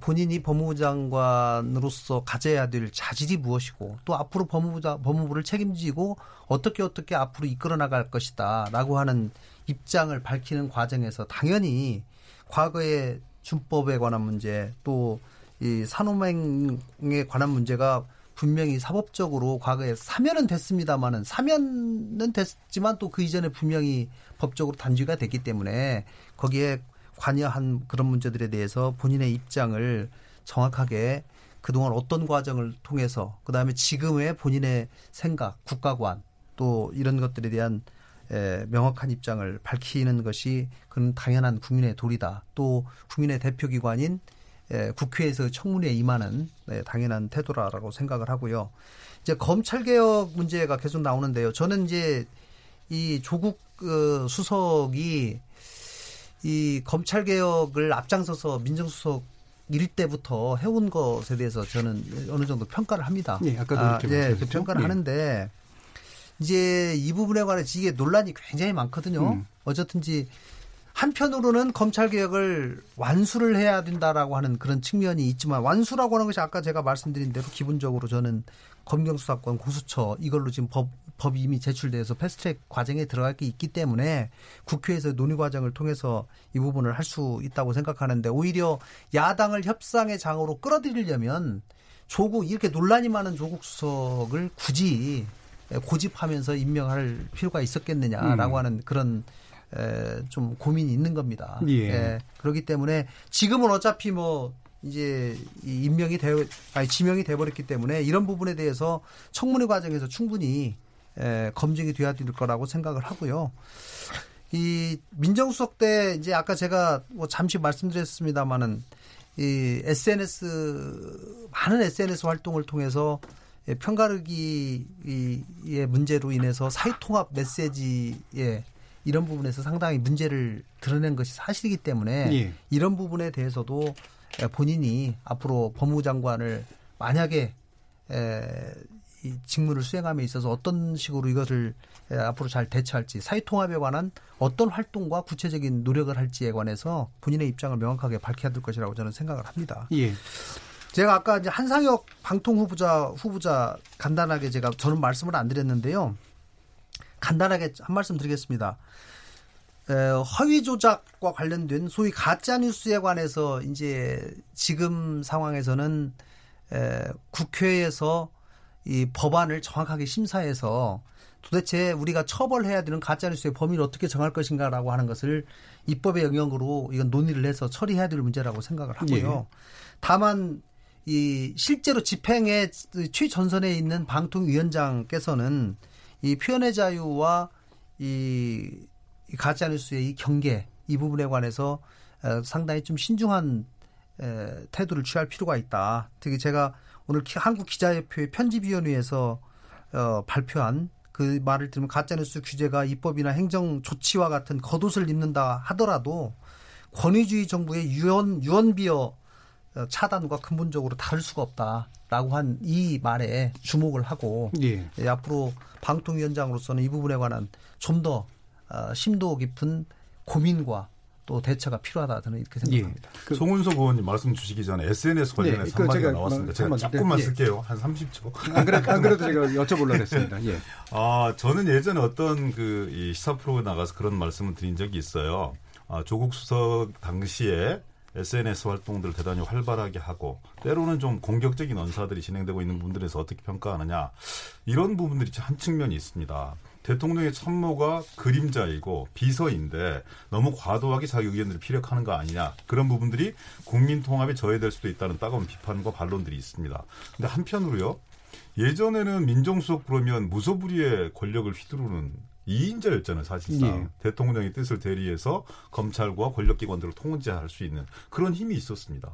본인이 법무부 장관으로서 가져야 될 자질이 무엇이고 또 앞으로 법무부자, 법무부를 책임지고 어떻게 어떻게 앞으로 이끌어 나갈 것이다라고 하는 입장을 밝히는 과정에서 당연히 과거의 준법에 관한 문제 또 이 산호맹에 관한 문제가 분명히 사법적으로 과거에 사면은 됐습니다마는 사면은 됐지만 또 그 이전에 분명히 법적으로 단죄가 됐기 때문에 거기에 관여한 그런 문제들에 대해서 본인의 입장을 정확하게 그동안 어떤 과정을 통해서 그다음에 지금의 본인의 생각, 국가관 또 이런 것들에 대한 에, 명확한 입장을 밝히는 것이 그는 당연한 국민의 도리다. 또 국민의 대표기관인 에, 국회에서 청문회에 임하는 네, 당연한 태도라고 생각을 하고요. 이제 검찰 개혁 문제가 계속 나오는데요. 저는 이제 이 조국 어, 수석이 이 검찰 개혁을 앞장서서 민정수석 일 때부터 해온 것에 대해서 저는 어느 정도 평가를 합니다. 예, 아까도 아, 그렇게 예, 그? 평가를 예. 하는데 이제 이 부분에 관해서 이게 논란이 굉장히 많거든요. 음. 어쨌든지 한편으로는 검찰 개혁을 완수를 해야 된다라고 하는 그런 측면이 있지만 완수라고 하는 것이 아까 제가 말씀드린 대로 기본적으로 저는 검경수사권 공수처 이걸로 지금 법 법이 이미 제출돼서 패스트트랙 과정에 들어갈 게 있기 때문에 국회에서 논의 과정을 통해서 이 부분을 할 수 있다고 생각하는데 오히려 야당을 협상의 장으로 끌어들이려면 조국 이렇게 논란이 많은 조국 수석을 굳이 고집하면서 임명할 필요가 있었겠느냐라고 음. 하는 그런 에, 좀 고민이 있는 겁니다. 예. 그렇기 때문에 지금은 어차피 뭐 이제 이 임명이 되어 아니 지명이 돼 버렸기 때문에 이런 부분에 대해서 청문회 과정에서 충분히 에, 검증이 돼야 될 거라고 생각을 하고요. 이 민정수석 때 이제 아까 제가 뭐 잠시 말씀드렸습니다마는 이 SNS 많은 SNS 활동을 통해서 예, 편가르기의 문제로 인해서 사회통합 메시지에 이런 부분에서 상당히 문제를 드러낸 것이 사실이기 때문에 예. 이런 부분에 대해서도 본인이 앞으로 법무부 장관을 만약에 에, 이 직무를 수행함에 있어서 어떤 식으로 이것을 에, 앞으로 잘 대처할지 사회 통합에 관한 어떤 활동과 구체적인 노력을 할지에 관해서 본인의 입장을 명확하게 밝혀야 될 것이라고 저는 생각을 합니다. 예. 제가 아까 이제 한상혁 방통 후보자 후보자 간단하게 제가 저는 말씀을 안 드렸는데요. 간단하게 한 말씀 드리겠습니다. 에, 허위 조작과 관련된 소위 가짜 뉴스에 관해서 이제 지금 상황에서는 에, 국회에서 이 법안을 정확하게 심사해서 도대체 우리가 처벌해야 되는 가짜 뉴스의 범위를 어떻게 정할 것인가라고 하는 것을 입법의 영역으로 이건 논의를 해서 처리해야 될 문제라고 생각을 하고요. 다만 이 실제로 집행의 최전선에 있는 방통위원장께서는 이 표현의 자유와 이, 이 가짜 뉴스의 이 경계 이 부분에 관해서 어, 상당히 좀 신중한 에, 태도를 취할 필요가 있다. 특히 제가 오늘 기- 한국 기자협회 편집위원회에서 어, 발표한 그 말을 들으면 가짜뉴스 규제가 입법이나 행정 조치와 같은 겉옷을 입는다 하더라도 권위주의 정부의 유언 유언비어 어, 차단과 근본적으로 다를 수가 없다라고 한 이 말에 주목을 하고 예. 예, 앞으로 방통위원장으로서는 이 부분에 관한 좀더 어, 심도 깊은 고민과 또 대처가 필요하다 저는 이렇게 예. 생각합니다. 그, 송은석 의원님 말씀 주시기 전에 SNS 관련해서 네, 그 한마디가 제가 나왔습니다. 제가 조금만 예. 쓸게요. 한 30초. 안, 그래, 안 그래도 제가 여쭤보려고 했습니다. 예. 아, 저는 예전에 어떤 그이 시사 프로에 나가서 그런 말씀을 드린 적이 있어요. 아, 조국 수석 당시에 SNS 활동들을 대단히 활발하게 하고 때로는 좀 공격적인 언사들이 진행되고 있는 부분들에서 어떻게 평가하느냐 이런 부분들이 한 측면이 있습니다. 대통령의 참모가 그림자이고 비서인데 너무 과도하게 자기 의견들을 피력하는 거 아니냐 그런 부분들이 국민 통합에 저해될 수도 있다는 따가운 비판과 반론들이 있습니다. 근데 한편으로요 예전에는 민정수석 그러면 무소불위의 권력을 휘두르는 이인자였잖아요, 사실상. 예. 대통령의 뜻을 대리해서 검찰과 권력기관들을 통제할 수 있는 그런 힘이 있었습니다.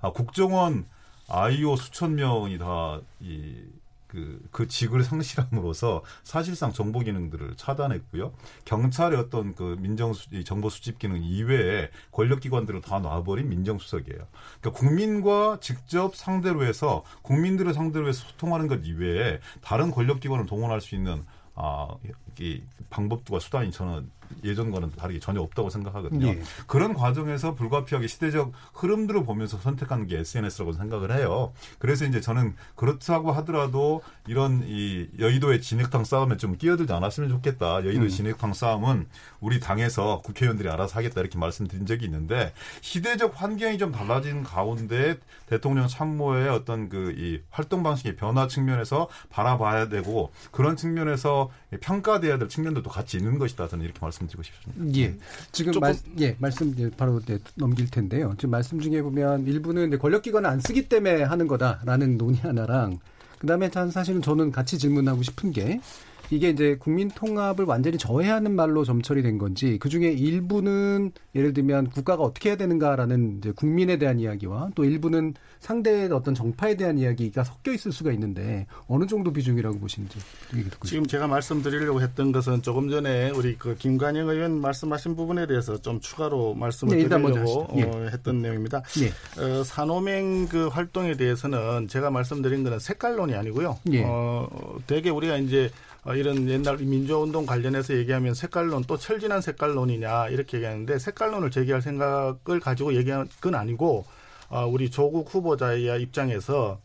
아, 국정원 아이오 수천 명이 다 이, 그, 그 직을 상실함으로써 사실상 정보 기능들을 차단했고요. 경찰의 어떤 그 민정수, 이 정보 수집 기능 이외에 권력기관들을 다 놔버린 민정수석이에요. 그러니까 국민과 직접 상대로 해서 국민들을 상대로 해서 소통하는 것 이외에 다른 권력기관을 동원할 수 있는 아, 이 방법과 수단이 저는 예전과는 다르게 전혀 없다고 생각하거든요. 예. 그런 과정에서 불가피하게 시대적 흐름들을 보면서 선택하는 게 SNS라고 생각을 해요. 그래서 이제 저는 그렇다고 하더라도 이런 이 여의도의 진흙탕 싸움에 좀 끼어들지 않았으면 좋겠다. 여의도 음. 진흙탕 싸움은 우리 당에서 국회의원들이 알아서 하겠다 이렇게 말씀드린 적이 있는데 시대적 환경이 좀 달라진 가운데 대통령 참모의 어떤 그 이 활동 방식의 변화 측면에서 바라봐야 되고 그런 측면에서 평가 돼야 될 측면도 또 같이 있는 것이다. 저는 이렇게 말씀드리고 싶습니다. 예. 지금 조금- 말, 예, 말씀 이제 바로 네, 넘길 텐데요. 지금 말씀 중에 보면 일부는 이제 권력기관을 안 쓰기 때문에 하는 거다라는 논의 하나랑 그다음에 참 사실은 저는 같이 질문하고 싶은 게 이게 이제 국민 통합을 완전히 저해하는 말로 점철이 된 건지 그 중에 일부는 예를 들면 국가가 어떻게 해야 되는가라는 이제 국민에 대한 이야기와 또 일부는 상대의 어떤 정파에 대한 이야기가 섞여 있을 수가 있는데 어느 정도 비중이라고 보시는지 지금 제가 말씀드리려고 했던 것은 조금 전에 우리 그 김관영 의원 말씀하신 부분에 대해서 좀 추가로 말씀을 네, 드리려고. 예. 어, 했던 내용입니다. 예. 어, 산호맹 그 활동에 대해서는 제가 말씀드린 거는 색깔론이 아니고요. 예. 어, 되게 우리가 이제 어, 이런 옛날 민주화운동 관련해서 얘기하면 색깔론 또 철진한 색깔론이냐 이렇게 얘기하는데 색깔론을 제기할 생각을 가지고 얘기한 건 아니고 어, 우리 조국 후보자의 입장에서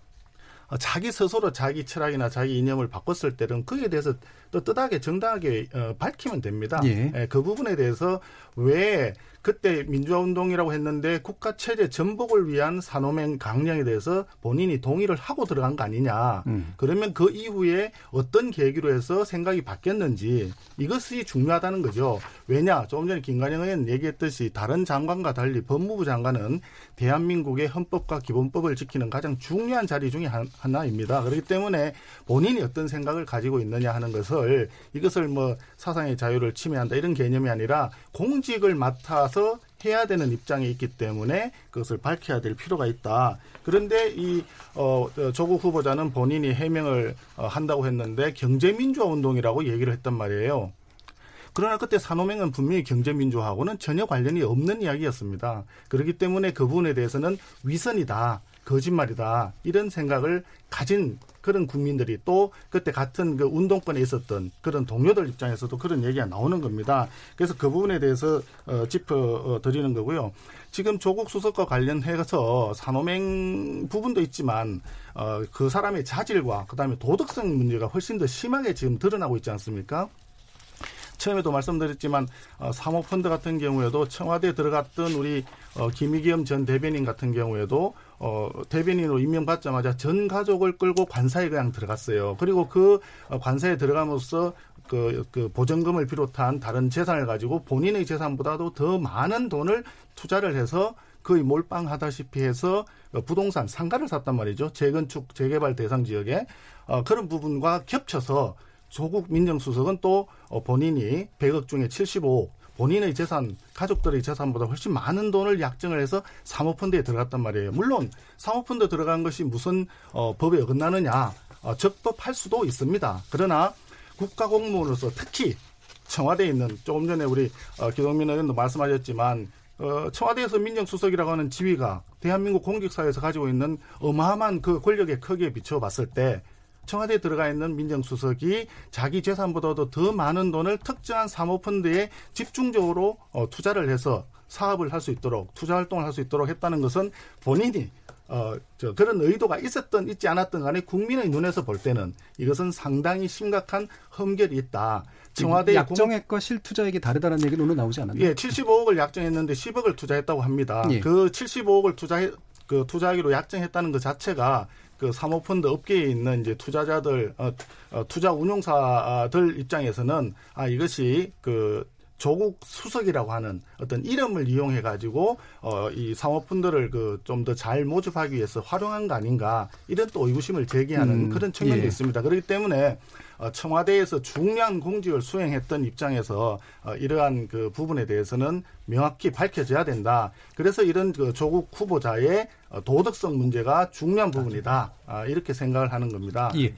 어, 자기 스스로 자기 철학이나 자기 이념을 바꿨을 때는 그에 대해서 또 뜻하게 정당하게 어, 밝히면 됩니다. 예. 그 부분에 대해서 왜 그때 민주화 운동이라고 했는데 국가 체제 전복을 위한 산호맹 강령에 대해서 본인이 동의를 하고 들어간 거 아니냐. 음. 그러면 그 이후에 어떤 계기로 해서 생각이 바뀌었는지 이것이 중요하다는 거죠. 왜냐? 조금 전에 김관영 의원 얘기했듯이 다른 장관과 달리 법무부 장관은 대한민국의 헌법과 기본법을 지키는 가장 중요한 자리 중에 한- 하나입니다. 그렇기 때문에 본인이 어떤 생각을 가지고 있느냐 하는 것을 이것을 뭐 사상의 자유를 침해한다 이런 개념이 아니라 공직을 맡아 서 해야 되는 입장에 있기 때문에 그것을 밝혀야 될 필요가 있다. 그런데 이 어, 어, 조국 후보자는 본인이 해명을 어, 한다고 했는데 경제민주화 운동이라고 얘기를 했단 말이에요. 그러나 그때 산호맹은 분명히 경제민주화하고는 전혀 관련이 없는 이야기였습니다. 그렇기 때문에 그 부분에 대해서는 위선이다, 거짓말이다, 이런 생각을 가진 그런 국민들이 또 그때 같은 그 운동권에 있었던 그런 동료들 입장에서도 그런 얘기가 나오는 겁니다. 그래서 그 부분에 대해서 어, 짚어 어, 드리는 거고요. 지금 조국 수석과 관련해서 산호맹 부분도 있지만 어, 그 사람의 자질과 그다음에 도덕성 문제가 훨씬 더 심하게 지금 드러나고 있지 않습니까? 처음에도 말씀드렸지만 어, 사모펀드 같은 경우에도 청와대에 들어갔던 우리 어, 김의겸 전 대변인 같은 경우에도 어, 대변인으로 임명받자마자 전 가족을 끌고 관사에 그냥 들어갔어요. 그리고 그 어, 관사에 들어감으로써 그, 그 보전금을 비롯한 다른 재산을 가지고 본인의 재산보다도 더 많은 돈을 투자를 해서 거의 몰빵하다시피 해서 어, 부동산 상가를 샀단 말이죠. 재건축 재개발 대상 지역에 어, 그런 부분과 겹쳐서 조국 민정수석은 또 어, 본인이 100억 중에 75억 본인의 재산, 가족들의 재산보다 훨씬 많은 돈을 약정을 해서 사모펀드에 들어갔단 말이에요. 물론 사모펀드 들어간 것이 무슨 어, 법에 어긋나느냐 어, 적법할 수도 있습니다. 그러나 국가 공무원으로서 특히 청와대에 있는 조금 전에 우리 어, 기동민 의원도 말씀하셨지만 어, 청와대에서 민정수석이라고 하는 지위가 대한민국 공직사회에서 가지고 있는 어마어마한 그 권력의 크기에 비춰 봤을 때 청와대에 들어가 있는 민정수석이 자기 재산보다도 더 많은 돈을 특정한 사모펀드에 집중적으로 어, 투자를 해서 사업을 할 수 있도록 투자 활동을 할 수 있도록 했다는 것은 본인이 어, 저, 그런 의도가 있었던, 있지 않았던 간에 국민의 눈에서 볼 때는 이것은 상당히 심각한 험결이 있다. 청와대 약정액과 실투자액이 다르다는 얘기는 오늘 나오지 않았나요? 예, 75억을 약정했는데 10억을 투자했다고 합니다. 예. 그 75억을 투자해, 그 투자하기로 약정했다는 것 자체가 그 사모펀드 업계에 있는 이제 투자자들, 어, 어, 투자 운용사들 입장에서는 아, 이것이 그 조국 수석이라고 하는 어떤 이름을 이용해 가지고 어 이 사모펀드를 그 좀 더 잘 모집하기 위해서 활용한 거 아닌가 이런 또 의구심을 제기하는 음, 그런 측면도 예. 있습니다. 그렇기 때문에 어, 청와대에서 중요한 공직을 수행했던 입장에서 어, 이러한 그 부분에 대해서는 명확히 밝혀져야 된다. 그래서 이런 그 조국 후보자의 어, 도덕성 문제가 중요한 부분이다. 아, 이렇게 생각을 하는 겁니다. 예.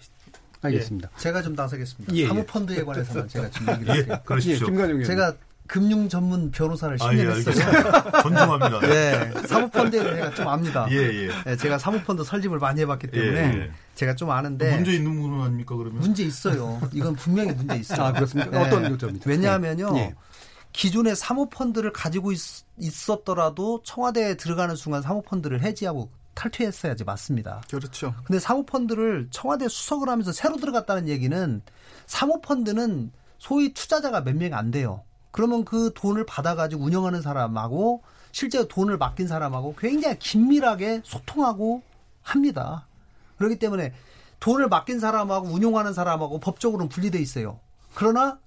알겠습니다. 제가 좀 나서겠습니다. 예, 예. 사모펀드에 관해서만 제가 좀 얘기를 할게요. 예. 김관영 의원. 제가 금융 전문 변호사를 아, 예, 10년 했어요. 존중합니다. 네, 사모펀드에 대해 제가 좀 압니다. 예, 예. 네, 제가 사모펀드 설립을 많이 해봤기 때문에 예, 예. 제가 좀 아는데 문제 있는 부분 아닙니까 그러면? 문제 있어요. 이건 분명히 문제 있어요. 아, 그렇습니까? 어떤 점입니까? 왜냐하면요. 예. 기존의 사모펀드를 가지고 있, 었더라도 청와대에 들어가는 순간 사모펀드를 해지하고 탈퇴했어야지 맞습니다. 그렇죠. 근데 사모펀드를 청와대 수석을 하면서 새로 들어갔다는 얘기는 사모펀드는 소위 투자자가 몇 명이 안 돼요. 그러면 그 돈을 받아가지고 운영하는 사람하고 실제 돈을 맡긴 사람하고 굉장히 긴밀하게 소통하고 합니다. 그렇기 때문에 돈을 맡긴 사람하고 운용하는 사람하고 법적으로는 분리돼 있어요. 그러나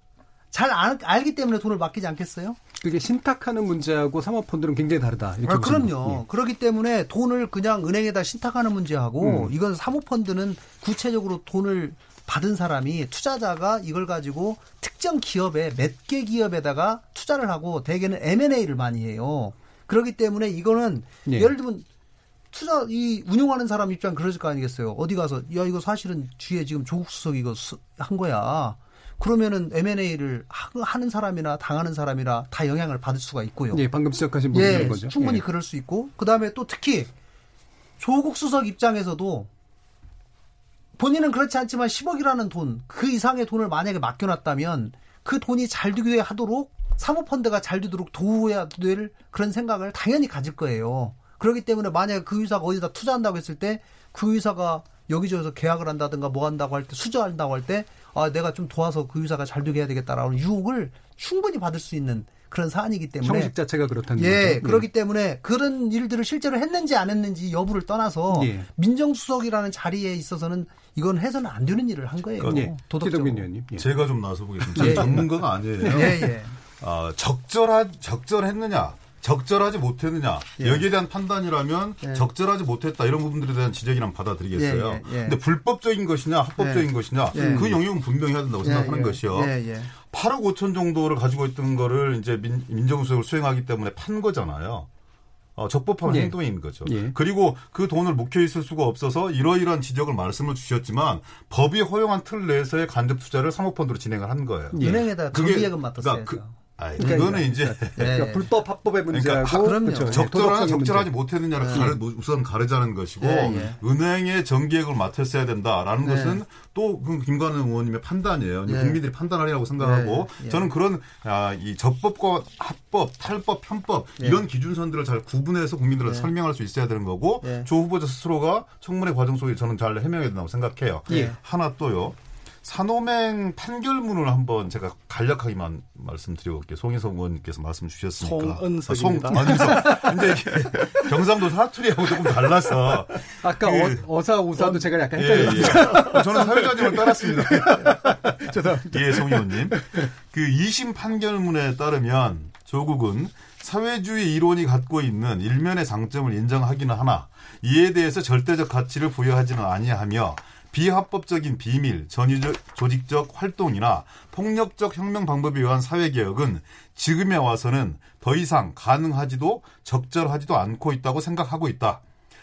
잘 알, 알기 때문에 돈을 맡기지 않겠어요? 그게 신탁하는 문제하고 사모펀드는 굉장히 다르다. 아, 그럼요. 거예요. 그렇기 때문에 돈을 그냥 은행에다 신탁하는 문제하고 음. 이건 사모펀드는 구체적으로 돈을 받은 사람이 투자자가 이걸 가지고 특정 기업에 몇 개 기업에다가 투자를 하고 대개는 M&A를 많이 해요. 그렇기 때문에 이거는 예. 예를 들면 투자 이 운용하는 사람 입장 그러실 거 아니겠어요. 어디 가서 야 이거 사실은 뒤에 지금 조국 수석 이거 수- 한 거야. 그러면은 M&A를 하는 사람이나 당하는 사람이나 다 영향을 받을 수가 있고요. 예, 방금 시작하신 부분인 예, 거죠. 충분히 예. 그럴 수 있고 그다음에 또 특히 조국 수석 입장에서도 본인은 그렇지 않지만 10억이라는 돈, 그 이상의 돈을 만약에 맡겨놨다면 그 돈이 잘 되게 하도록 사모펀드가 잘 되도록 도와야 될 그런 생각을 당연히 가질 거예요. 그렇기 때문에 만약에 그 회사가 어디다 투자한다고 했을 때 그 회사가 여기저기서 계약을 한다든가 뭐 한다고 할 때 수주한다고 할 때 아, 내가 좀 도와서 그 회사가 잘 되게 해야 되겠다라는 유혹을 충분히 받을 수 있는 그런 사안이기 때문에 형식 자체가 그렇다는 예, 거죠. 그렇기 때문에 그런 일들을 실제로 했는지 안 했는지 여부를 떠나서 예. 민정수석이라는 자리에 있어서는 이건 해서는 안 되는 일을 한 거예요. 예. 기동민 도덕적으로. 의원님. 예. 제가 좀 나서 보겠습니다. 예, 저는 예. 전문가가 아니에요. 예, 예. 아, 적절하, 적절했느냐, 적절하지 못했느냐, 예. 여기에 대한 판단이라면 예. 적절하지 못했다 이런 부분들에 대한 지적이라면 받아들이겠어요. 예, 예, 예. 근데 불법적인 것이냐, 합법적인 예. 것이냐, 예. 그 영역은 분명히 해야 된다고 생각하는 예, 것이요. 예, 예. 8억 5천 정도를 가지고 있던 거를 이제 민, 민정수석을 수행하기 때문에 판 거잖아요. 어, 적법한 예. 행동인 거죠. 예. 그리고 그 돈을 묵혀 있을 수가 없어서 이러이러한 지적을 말씀을 주셨지만 법이 허용한 틀 내에서의 간접 투자를 사모펀드로 진행을 한 거예요. 은행에다 정기예금 맡았어야죠. 그러니까 그, 아이, 그러니까 그거는 이제 예, 그러니까 예. 불법 합법의 문제하고 그러니까 그럼요. 그렇죠. 예, 적절한 적절하지. 못했느냐를 가르, 우선 가르자는 것이고 예, 예. 은행의 정기액을 맡았어야 된다라는 네. 것은 또그 김관영 의원님의 판단이에요. 예. 국민들이 판단하리라고 생각하고 예, 예. 저는 그런 아, 이 적법과 합법, 탈법, 편법 예. 이런 기준선들을 잘 구분해서 국민들한테 예. 설명할 수 있어야 되는 거고 예. 조 후보자 스스로가 청문회 과정 속에 저는 잘 해명해야 된다고 생각해요. 예. 하나 또요. 산호맹 판결문을 한번 제가 간략하게만 말씀드려볼게요. 송혜성 의원님께서 말씀 주셨으니까. 송은석입니다. 아, 송, 은석. 근데 경상도 사투리하고 조금 달라서. 아까 그- 어, 사 오사도 제가 약간 예, 헷갈렸어요. 예. 저는 사회자님을 따랐습니다. 죄송합니다. 예, 송 의원님. 그 2심 판결문에 따르면 조국은 사회주의 이론이 갖고 있는 일면의 장점을 인정하기는 하나 이에 대해서 절대적 가치를 부여하지는 아니하며 비합법적인 비밀, 전위적, 조직적 활동이나 폭력적 혁명 방법에 의한 사회개혁은 지금에 와서는 더 이상 가능하지도 적절하지도 않고 있다고 생각하고 있다.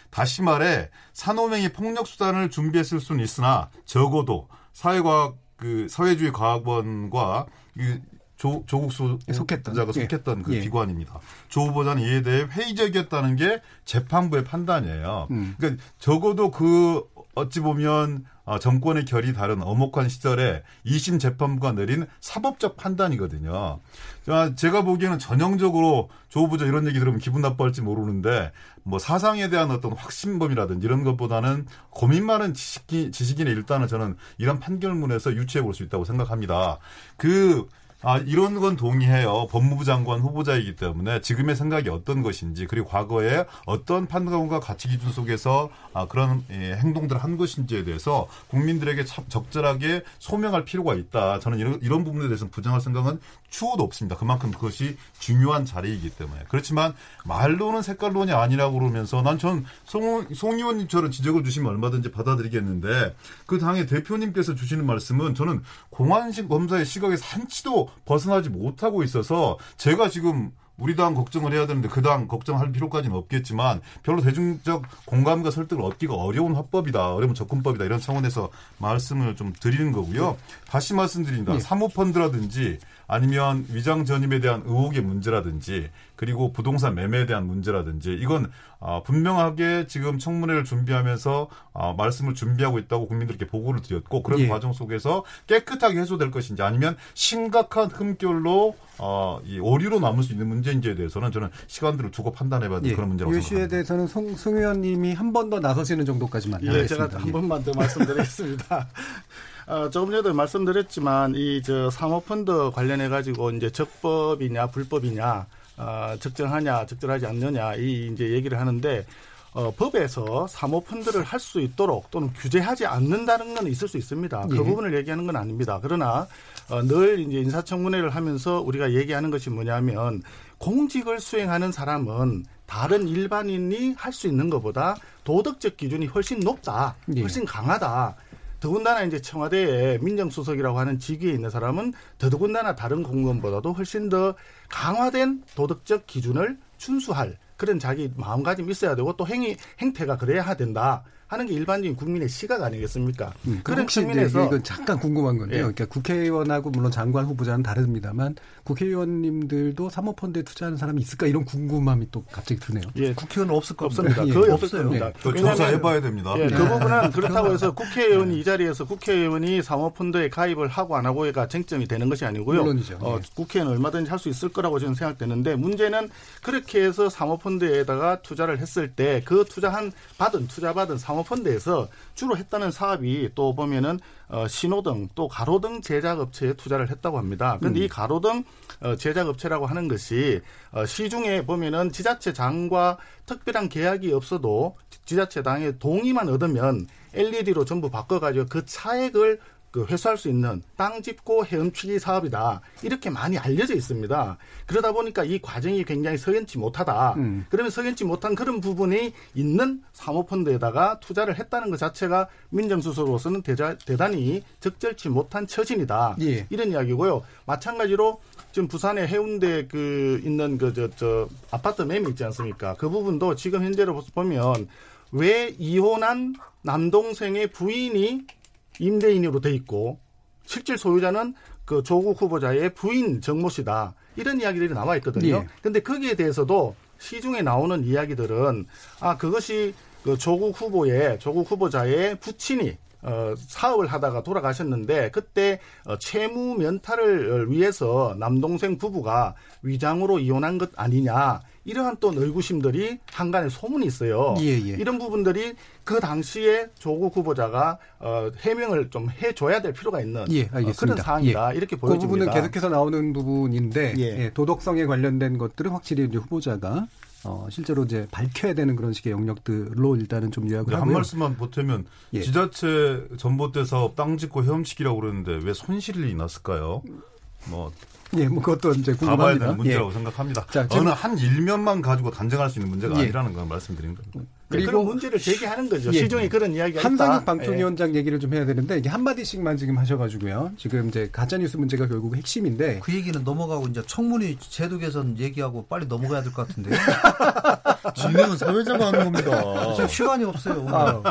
다시 말해 산호맹이 폭력 수단을 준비했을 수는 있으나 적어도 사회과학 그 사회주의 과학원과 그 조, 조국 수 속했던. 자가 예. 속했던 그 예. 기관입니다. 조 후보자는 이에 대해 회의적이었다는 게 재판부의 판단이에요. 음. 그러니까 적어도 그 어찌 보면 어, 정권의 결이 다른 어목한 시절에 2심 재판부가 내린 사법적 판단이거든요. 자, 제가 보기에는 전형적으로 조 후보자 이런 얘기 들으면 기분 나빠할지 모르는데 뭐 사상에 대한 어떤 확신범이라든지 이런 것보다는 고민 많은 지식인, 지식인의 일단은 저는 이런 판결문에서 유추해 볼 수 있다고 생각합니다. 그 아, 이런 건 동의해요. 법무부 장관 후보자이기 때문에 지금의 생각이 어떤 것인지 그리고 과거에 어떤 판단과 가치 기준 속에서 아, 그런 예, 행동들을 한 것인지에 대해서 국민들에게 참 적절하게 소명할 필요가 있다. 저는 이런, 이런 부분에 대해서 부정할 생각은 추호도 없습니다. 그만큼 그것이 중요한 자리이기 때문에. 그렇지만 말로는 색깔론이 아니라고 그러면서 난 전 송, 송 의원님처럼 지적을 주시면 얼마든지 받아들이겠는데 그 당의 대표님께서 주시는 말씀은 저는 공안식 검사의 시각에서 한치도 벗어나지 못하고 있어서 제가 지금 우리 당 걱정을 해야 되는데 그 당 걱정할 필요까지는 없겠지만 별로 대중적 공감과 설득을 얻기가 어려운 화법이다. 어려운 접근법이다. 이런 차원에서 말씀을 좀 드리는 거고요. 다시 말씀드립니다. 예. 사모펀드라든지 아니면 위장 전입에 대한 의혹의 문제라든지 그리고 부동산 매매에 대한 문제라든지 이건 아, 분명하게 지금 청문회를 준비하면서 아, 말씀을 준비하고 있다고 국민들께 보고를 드렸고 그런 예. 과정 속에서 깨끗하게 해소될 것인지 아니면 심각한 흠결로 어, 이 오류로 남을 수 있는 문제인지에 대해서는 저는 시간들을 두고 판단해봐야 될 그런 문제라고 이 이슈에 생각합니다. 대해서는 송, 송 의원님이 한 번 더 나서시는 정도까지만 예, 하겠습니다. 제가 한 예. 번만 더 말씀드리겠습니다. 어, 조금 전에도 말씀드렸지만 이 저 사모펀드 관련해 가지고 이제 적법이냐 불법이냐 어, 적정하냐 적절하지 않느냐 이 이제 얘기를 하는데 어, 법에서 사모펀드를 할 수 있도록 또는 규제하지 않는다는 건 있을 수 있습니다. 그 예. 부분을 얘기하는 건 아닙니다. 그러나 어, 늘 이제 인사청문회를 하면서 우리가 얘기하는 것이 뭐냐면 공직을 수행하는 사람은 다른 일반인이 할 수 있는 것보다 도덕적 기준이 훨씬 높다, 예. 훨씬 강하다. 더군다나 이제 청와대에 민정수석이라고 하는 직위에 있는 사람은 더더군다나 다른 공무원보다도 훨씬 더 강화된 도덕적 기준을 준수할 그런 자기 마음가짐이 있어야 되고 또 행위 행태가 그래야 된다 하는 게 일반적인 국민의 시각 아니겠습니까? 음, 그런 측면에서 이건 잠깐 궁금한 건데요. 예. 그러니까 국회의원하고 물론 장관 후보자는 다릅니다만 국회의원님들도 사모펀드에 투자하는 사람이 있을까 이런 궁금함이 또 갑자기 드네요. 예, 국회의원 없을 겁니다. 없습니다. 예, 거의 없어요. 또 왜냐하면 조사해봐야 됩니다. 예, 그 네. 부분은 그렇다고 해서 국회의원이 이 자리에서 국회의원이 사모펀드에 가입을 하고 안 하고가 쟁점이 되는 것이 아니고요. 물론이죠. 어, 예. 국회의원 얼마든지 할 수 있을 거라고 저는 생각되는데 문제는 그렇게 해서 사모펀드에다가 투자를 했을 때 그 투자한 받은 투자 받은 사모펀드에서 주로 했다는 사업이 또 보면은 어, 신호등 또 가로등 제작 업체에 투자를 했다고 합니다. 그런데 이 가로등 어, 제작 업체라고 하는 것이 어, 시중에 보면은 지자체장과 특별한 계약이 없어도 지자체당의 동의만 얻으면 LED로 전부 바꿔가지고 그 차액을 그 회수할 수 있는 땅 짚고 헤엄치기 사업이다. 이렇게 많이 알려져 있습니다. 그러다 보니까 이 과정이 굉장히 석연치 못하다. 음. 그러면 석연치 못한 그런 부분이 있는 사모펀드에다가 투자를 했다는 것 자체가 민정수석으로서는 대자, 대단히 적절치 못한 처신이다. 예. 이런 이야기고요. 마찬가지로 지금 부산에 해운대 그 있는 그저저 아파트 매매 있지 않습니까? 그 부분도 지금 현재로 보면 왜 이혼한 남동생의 부인이 임대인으로 돼 있고 실질 소유자는 그 조국 후보자의 부인 정모 씨다. 이런 이야기들이 나와 있거든요. 예. 근데 거기에 대해서도 시중에 나오는 이야기들은 아 그것이 그 조국 후보의 조국 후보자의 부친이 어, 사업을 하다가 돌아가셨는데 그때 어, 채무 면탈을 위해서 남동생 부부가 위장으로 이혼한 것 아니냐 이러한 또 의구심들이 한간에 소문이 있어요. 예, 예. 이런 부분들이 그 당시에 조국 후보자가 어, 해명을 좀 해줘야 될 필요가 있는 예, 어. 그런 사항이다 이렇게 그 보여집니다. 부분은 계속해서 나오는 부분인데 예. 예, 도덕성에 관련된 것들은 확실히 이제 후보자가 어, 실제로 이제 밝혀야 되는 그런 식의 영역들로 일단은 좀 요약을 한 하고요. 말씀만 보태면 예. 지자체 전봇대 사업 땅 짓고 헤엄치기라고 그러는데 왜 손실이 났을까요? 뭐 예, 뭐 그것도 이제 궁금합니다. 되는 문제라고 예. 생각합니다. 자, 어느 한 일면만 가지고 단정할 수 있는 문제가 예. 아니라는 걸 말씀드린 겁니다. 네, 그리고 그런 문제를 제기하는 거죠. 예. 시중에 그런 이야기가 한상혁 있다. 방통위원장 얘기를 좀 해야 되는데 이게 한 마디씩만 지금 하셔가지고요. 지금 이제 가짜 뉴스 문제가 결국 핵심인데 그 얘기는 넘어가고 이제 청문회 제도 개선 얘기하고 빨리 넘어가야 될 것 같은데요. 진행은 사회자가 하는 겁니다. 지금 시간이 없어요. 오늘. 아,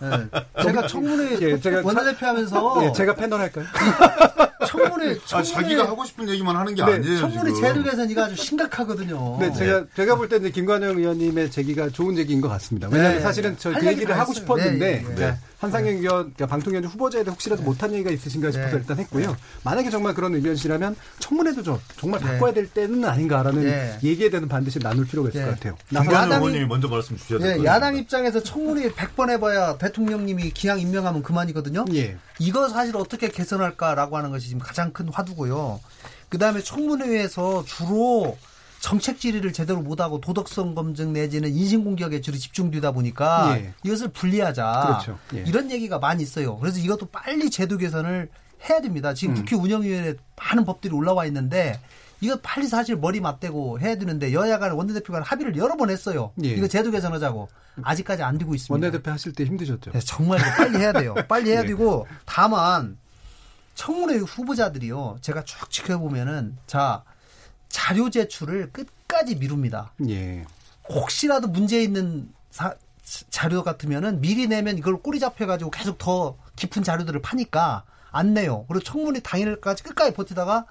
네. 제가 청문회 예, 제가 원내대표 하면서 예, 제가 패널 할까요? 청문회, 아, 자기가 하고 싶은 얘기만 하는 게 네, 아니에요. 청문회 지금. 제도 개선 이거 아주 심각하거든요. 네, 제가 제가 볼 때 이제 김관영 의원님의 제기가 좋은 제기인 것 같습니다. 왜냐하면 네. 사실은 저할그 얘기 얘기를 다 하고 했어요. 싶었는데 네, 네. 한상현 의원, 그러니까 방통위원 후보자에 대해 혹시라도 못한 얘기가 있으신가 싶어서 네. 일단 했고요. 만약에 정말 그런 의견이시라면 청문회도 좀 정말 네. 바꿔야 될 때는 아닌가라는 네. 얘기에 대해서는 반드시 나눌 필요가 있을 네. 것 같아요. 야당이- 의원님이 먼저 말씀 주셔야 될 같아요. 야당 입장에서 청문회 100번 해봐야 대통령님이 기왕 임명하면 그만이거든요. 예. 이거 사실 어떻게 개선할까라고 하는 것이 지금 가장 큰 화두고요. 그 다음에 청문회에서 주로 정책 질의를 제대로 못하고 도덕성 검증 내지는 인신공격에 주로 집중되다 보니까 예. 이것을 분리하자. 그렇죠. 예. 이런 얘기가 많이 있어요. 그래서 이것도 빨리 제도 개선을 해야 됩니다. 지금 국회 운영위원회 많은 법들이 올라와 있는데 이거 빨리 사실 머리 맞대고 해야 되는데 여야 간 원내대표 간 합의를 여러 번 했어요. 예. 이거 제도 개선하자고 아직까지 안 되고 있습니다. 원내대표 하실 때 힘드셨죠? 네, 정말 빨리 해야 돼요. 빨리 해야 네. 되고 다만 청문회 후보자들이요. 제가 쭉 지켜보면은 자 자료 제출을 끝까지 미룹니다. 예. 혹시라도 문제 있는 사- 자료 같으면은 미리 내면 이걸 꼬리 잡혀가지고 계속 더 깊은 자료들을 파니까 안 내요. 그리고 청문회 당일까지 끝까지 버티다가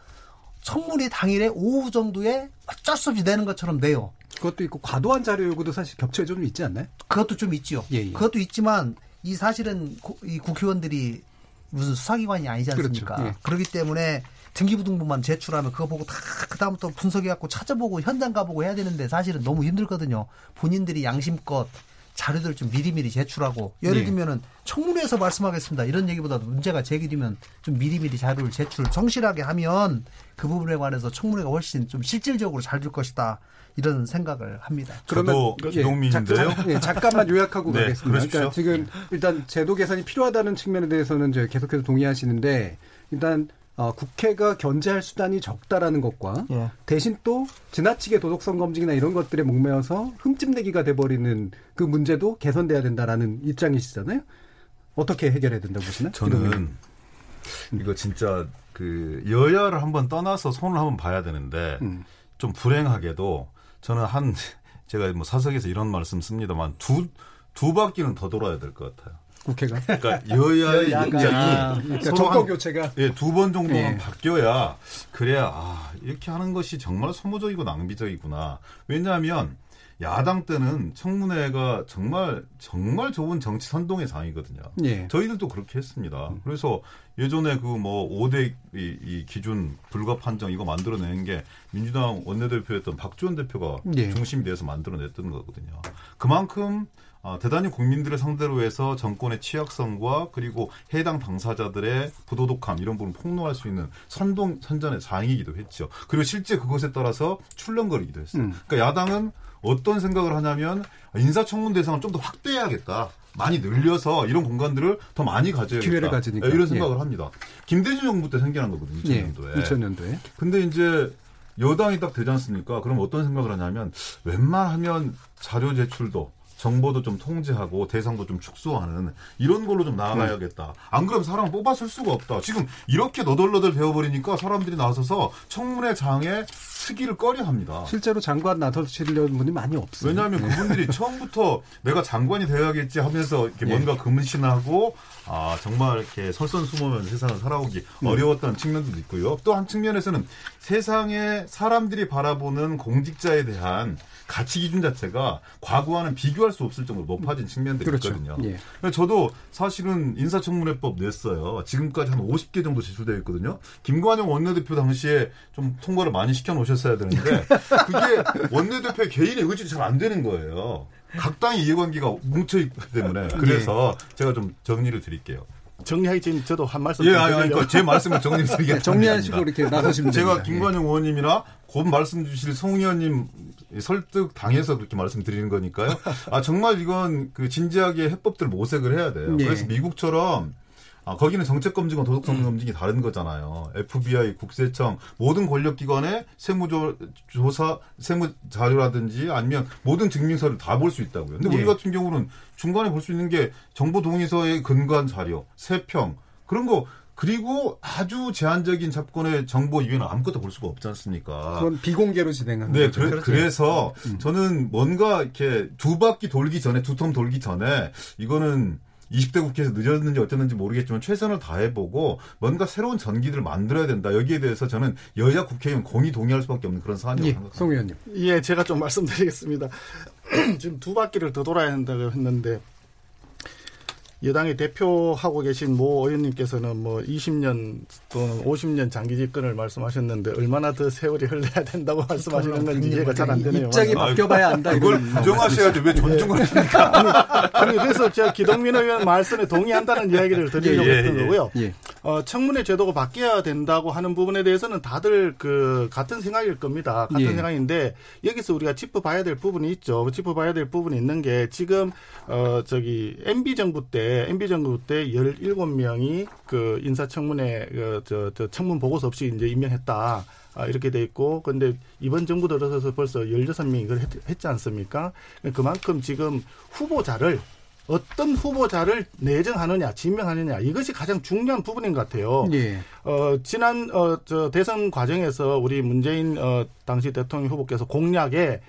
청문회 당일에 오후 정도에 어쩔 수 없이 내는 것처럼 내요. 그것도 있고 과도한 자료 요구도 사실 겹쳐에 좀 있지 않나요? 그것도 좀 있지요. 예, 예. 그것도 있지만 이 사실은 고- 이 국회의원들이 무슨 수사기관이 아니지 않습니까? 그렇죠. 예. 그렇기 때문에 등기부등본만 제출하면 그거 보고 다 그다음부터 분석해갖고 찾아보고 현장 가보고 해야 되는데 사실은 너무 힘들거든요. 본인들이 양심껏 자료들 좀 미리미리 제출하고 예를 예. 들면은 청문회에서 말씀하겠습니다. 이런 얘기보다 도 문제가 제기되면 좀 미리미리 자료를 제출 성실하게 하면 그 부분에 관해서 청문회가 훨씬 좀 실질적으로 잘 될 것이다. 이런 생각을 합니다. 저도 기동민인데요. 잠, 예, 잠깐만 요약하고 네, 가겠습니다. 그러십시오. 그러니까 지금 일단 제도 개선이 필요하다는 측면에 대해서는 이제 계속해서 동의하시는데 일단 어, 국회가 견제할 수단이 적다라는 것과 예. 대신 또 지나치게 도덕성 검증이나 이런 것들에 목매어서 흠집내기가 돼버리는 그 문제도 개선돼야 된다라는 입장이시잖아요. 어떻게 해결해야 된다고 보시나요? 저는 이거 진짜 그 여야를 한번 떠나서 손을 한번 봐야 되는데 음. 좀 불행하게도 저는 한 제가 뭐 사석에서 이런 말씀 씁니다만 두 두 바퀴는 더 돌아야 될 것 같아요. 국회가 그러니까 여야의 입장이 그러니까 서로 정권 한- 교체가 예, 두 번 정도는 예. 바뀌어야 그래야 아, 이렇게 하는 것이 정말 소모적이고 낭비적이구나. 왜냐하면 야당 때는 청문회가 정말 정말 좋은 정치 선동의 장이거든요. 예. 저희들도 그렇게 했습니다. 그래서 예전에 그 뭐 5대 이, 이 기준 불가 판정 이거 만들어낸 게 민주당 원내대표였던 박지원 대표가 예. 중심이 돼서 만들어냈던 거거든요. 그만큼 아, 대단히 국민들을 상대로 해서 정권의 취약성과 그리고 해당 당사자들의 부도덕함 이런 부분을 폭로할 수 있는 선동 선전의 장이기도 했죠. 그리고 실제 그것에 따라서 출렁거리기도 했어요. 음. 그러니까 야당은 어떤 생각을 하냐면 인사청문 대상을 좀 더 확대해야겠다. 많이 늘려서 이런 공간들을 더 많이 가져야겠다. 기회를 가지니까. 네, 이런 생각을 합니다. 김대중 정부 때 생겨난 거거든요. 예, 2000년도에. 2000년도에 근데 이제 여당이 딱 되지 않습니까? 그럼 어떤 생각을 하냐면 웬만하면 자료 제출도 정보도 좀 통제하고 대상도 좀 축소하는 이런 걸로 좀 나아가야겠다. 안 그러면 사람 뽑아 쓸 수가 없다. 지금 이렇게 너덜너덜 되어버리니까 사람들이 나서서 청문회 장에 쓰기를 꺼려합니다. 실제로 장관 나서시려는 분이 많이 없어요. 왜냐하면 예. 그분들이 처음부터 내가 장관이 되어야겠지 하면서 이렇게 예. 뭔가 금신하고 아 정말 이렇게 설선수범한 세상을 살아오기 음. 어려웠던 측면도 있고요. 또 한 측면에서는 세상에 사람들이 바라보는 공직자에 대한 가치 기준 자체가 과거와는 비교할 수 없을 정도로 높아진 측면들이 그렇죠. 있거든요. 예. 저도 사실은 인사청문회법 냈어요. 지금까지 한 50개 정도 제출되어 있거든요. 김관영 원내대표 당시에 좀 통과를 많이 시켜 놓으셨어야 되는데 그게 원내대표의 개인의 의지도 잘 안 되는 거예요. 각 당의 이해관계가 뭉쳐 있기 때문에 그래서 제가 좀 정리를 드릴게요. 정리하기 전에 저도 한 말씀 예, 아니. 아니, 제 말씀을 정리드리겠습니다. 네, 정리하시고 이렇게 나서시면 제가 됩니다. 예. 김관영 의원님이나 곧 말씀 주실 송 의원님 설득 당해서 그렇게 말씀드리는 거니까요. 아 정말 이건 그 진지하게 해법들 모색을 해야 돼요. 예. 그래서 미국처럼 아, 거기는 정책 검증과 도덕성 검증이 다른 거잖아요. FBI, 국세청 모든 권력기관의 세무조사, 세무 자료라든지 아니면 모든 증명서를 다 볼 수 있다고요. 근데 우리 예. 같은 경우는 중간에 볼 수 있는 게 정보 동의서의 근거한 자료, 세평 그런 거 그리고 아주 제한적인 사건의 정보 이외에는 아무것도 볼 수가 없지 않습니까? 그건 비공개로 진행하는 네, 거죠. 그래, 그래서 저는 뭔가 이렇게 두 바퀴 돌기 전에 두 텀 돌기 전에 이거는 20대 국회에서 늦었는지 어쨌는지 모르겠지만 최선을 다해보고 뭔가 새로운 전기들을 만들어야 된다. 여기에 대해서 저는 여야 국회의원 공이 동의할 수밖에 없는 그런 사안이라고 예, 생각합니다. 송 의원님. 예, 제가 좀 말씀드리겠습니다. 지금 두 바퀴를 더 돌아야 한다고 했는데 여당의 대표하고 계신 모 의원님께서는 뭐 20년 또는 50년 장기 집권을 말씀하셨는데 얼마나 더 세월이 흘러야 된다고 말씀하시는 건지 이해가 잘 안 되네요. 입장이 바뀌어봐야 안다. 그걸 이거는. 부정하셔야죠. 왜 존중을 하십니까? 아니, 그래서 제가 기동민 의원 말씀에 동의한다는 이야기를 드리려고 예, 예, 했던 예. 거고요. 예. 어, 청문회 제도가 바뀌어야 된다고 하는 부분에 대해서는 다들 그 같은 생각일 겁니다. 같은 예. 생각인데 여기서 우리가 짚어봐야 될 부분이 있죠. 짚어봐야 될 부분이 있는 게 지금 어 저기 MB 정부 때 MB 정부 때 17명이 그 인사청문회 그, 저, 저 청문 보고서 없이 이제 임명했다. 아, 이렇게 돼 있고, 근데 이번 정부 들어서서 벌써 16명이 이걸 했, 했지 않습니까? 그만큼 지금 후보자를 어떤 후보자를 내정하느냐, 지명하느냐 이것이 가장 중요한 부분인 것 같아요. 예. 어, 지난 어, 저 대선 과정에서 우리 문재인 어, 당시 대통령 후보께서 공약에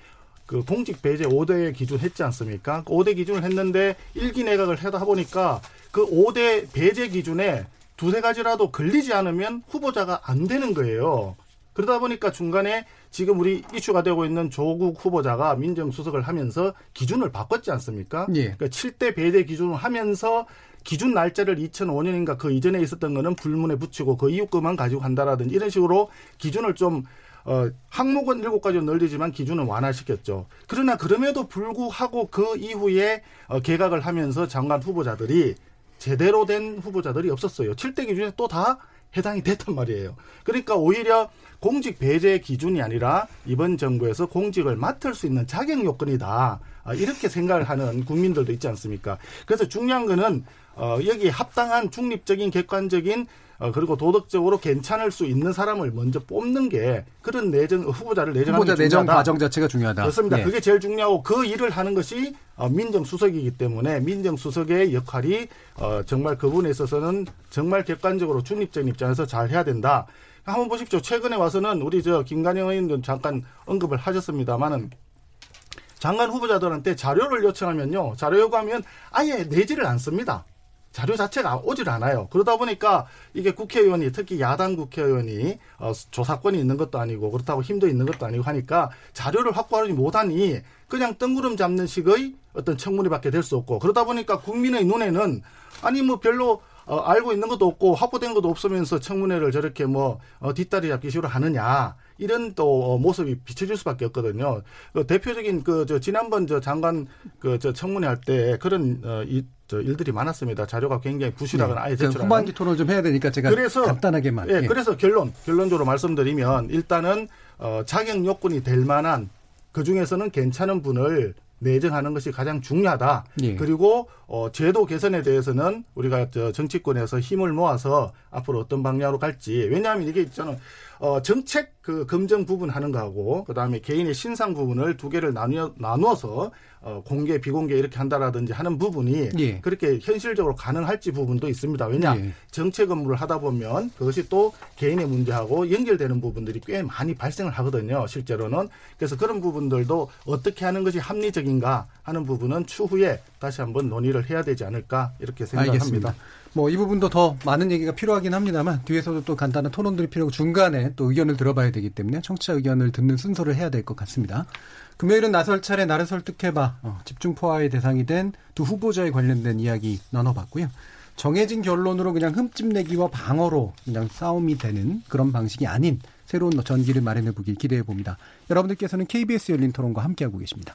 그 공직 배제 5대 기준 했지 않습니까? 그 5대 기준을 했는데 일기 내각을 하다 보니까 그 5대 배제 기준에 두세 가지라도 걸리지 않으면 후보자가 안 되는 거예요. 그러다 보니까 중간에 지금 우리 이슈가 되고 있는 조국 후보자가 민정수석을 하면서 기준을 바꿨지 않습니까? 예. 그러니까 7대 배제 기준을 하면서 기준 날짜를 2005년인가 그 이전에 있었던 거는 불문에 붙이고 그 이후 것만 가지고 간다라든지 이런 식으로 기준을 좀 어, 항목은 일곱 가지로 늘리지만 기준은 완화시켰죠. 그러나 그럼에도 불구하고 그 이후에 어, 개각을 하면서 장관 후보자들이 제대로 된 후보자들이 없었어요. 7대 기준에 또 다 해당이 됐단 말이에요. 그러니까 오히려 공직 배제 기준이 아니라 이번 정부에서 공직을 맡을 수 있는 자격 요건이다. 아, 이렇게 생각을 하는 국민들도 있지 않습니까? 그래서 중요한 거는 어, 여기 합당한 중립적인 객관적인 어, 그리고 도덕적으로 괜찮을 수 있는 사람을 먼저 뽑는 게 그런 내정 후보자를 내정하는 후보자 게 내정. 과정 자체가 중요하다. 그렇습니다. 예. 그게 제일 중요하고 그 일을 하는 것이 어, 민정수석이기 때문에 민정수석의 역할이 어, 정말 그분에 있어서는 정말 객관적으로 중립적인 입장에서 잘 해야 된다. 한번 보십시오. 최근에 와서는 우리 저 김관영 의원도 잠깐 언급을 하셨습니다만은 장관 후보자들한테 자료를 요청하면요. 자료 요구하면 아예 내지를 않습니다. 자료 자체가 오질 않아요. 그러다 보니까 이게 국회의원이 특히 야당 국회의원이 어, 조사권이 있는 것도 아니고 그렇다고 힘도 있는 것도 아니고 하니까 자료를 확보하지 못하니 그냥 뜬구름 잡는 식의 어떤 청문회밖에 될 수 없고 그러다 보니까 국민의 눈에는 아니 뭐 별로 어, 알고 있는 것도 없고 확보된 것도 없으면서 청문회를 저렇게 뭐 어, 뒷다리 잡기 식으로 하느냐 이런 또 어, 모습이 비춰질 수밖에 없거든요. 그 대표적인 그 저 지난번 저 장관 그 저 청문회 할 때 그런 어, 이, 저 일들이 많았습니다. 자료가 굉장히 부실하거나 아예 그 제출하는. 후반기 토론을 좀 해야 되니까 제가 그래서 간단하게만. 예, 예. 그래서 결론 결론적으로 말씀드리면 일단은 어, 자격 요건이 될 만한 그 중에서는 괜찮은 분을 내정하는 것이 가장 중요하다. 예. 그리고 어, 제도 개선에 대해서는 우리가 저 정치권에서 힘을 모아서 앞으로 어떤 방향으로 갈지. 왜냐하면 이게 저는 어, 정책 그 검증 부분 하는 거하고 그다음에 개인의 신상 부분을 두 개를 나누어 나누어서 어, 공개 비공개 이렇게 한다라든지 하는 부분이 예. 그렇게 현실적으로 가능할지 부분도 있습니다. 왜냐 예. 정책 업무를 하다 보면 그것이 또 개인의 문제하고 연결되는 부분들이 꽤 많이 발생을 하거든요. 실제로는 그래서 그런 부분들도 어떻게 하는 것이 합리적인가 하는 부분은 추후에 다시 한번 논의를 해야 되지 않을까 이렇게 생각합니다. 뭐 이 부분도 더 많은 얘기가 필요하긴 합니다만 뒤에서도 또 간단한 토론들이 필요하고 중간에 또 의견을 들어봐야 되기 때문에 청취자 의견을 듣는 순서를 해야 될 것 같습니다. 금요일은 나설 차례 나를 설득해봐 어, 집중 포화의 대상이 된 두 후보자에 관련된 이야기 나눠봤고요. 정해진 결론으로 그냥 흠집 내기와 방어로 그냥 싸움이 되는 그런 방식이 아닌 새로운 전기를 마련해 보길 기대해 봅니다. 여러분들께서는 KBS 열린 토론과 함께하고 계십니다.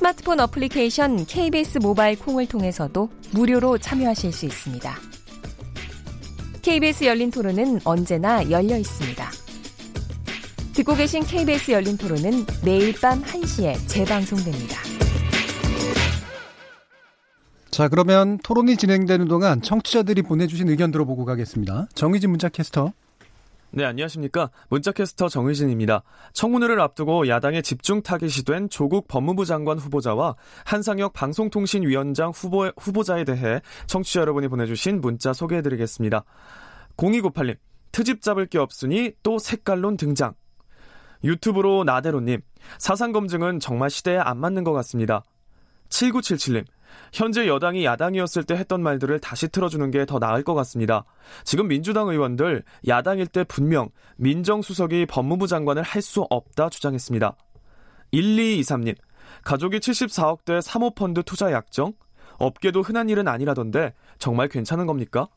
스마트폰 어플리케이션 KBS 모바일 콩을 통해서도 무료로 참여하실 수 있습니다. KBS 열린 토론은 언제나 열려 있습니다. 듣고 계신 KBS 열린 토론은 매일 밤 1시에 재방송됩니다. 자, 그러면 토론이 진행되는 동안 청취자들이 보내주신 의견 들어보고 가겠습니다. 정의진 문자 캐스터. 네, 안녕하십니까. 문자캐스터 정의진입니다. 청문회를 앞두고 야당의 집중 타깃이 된 조국 법무부 장관 후보자와 한상혁 방송통신위원장 후보, 후보자에 대해 청취자 여러분이 보내주신 문자 소개해드리겠습니다. 0298님, 트집 잡을 게 없으니 또 색깔론 등장. 유튜브로 나대로님, 사상검증은 정말 시대에 안 맞는 것 같습니다. 7977님, 현재 여당이 야당이었을 때 했던 말들을 다시 틀어주는 게 더 나을 것 같습니다. 지금 민주당 의원들 야당일 때 분명 민정수석이 법무부 장관을 할 수 없다 주장했습니다. 1223님, 가족이 74억대 사모펀드 투자 약정? 업계도 흔한 일은 아니라던데 정말 괜찮은 겁니까?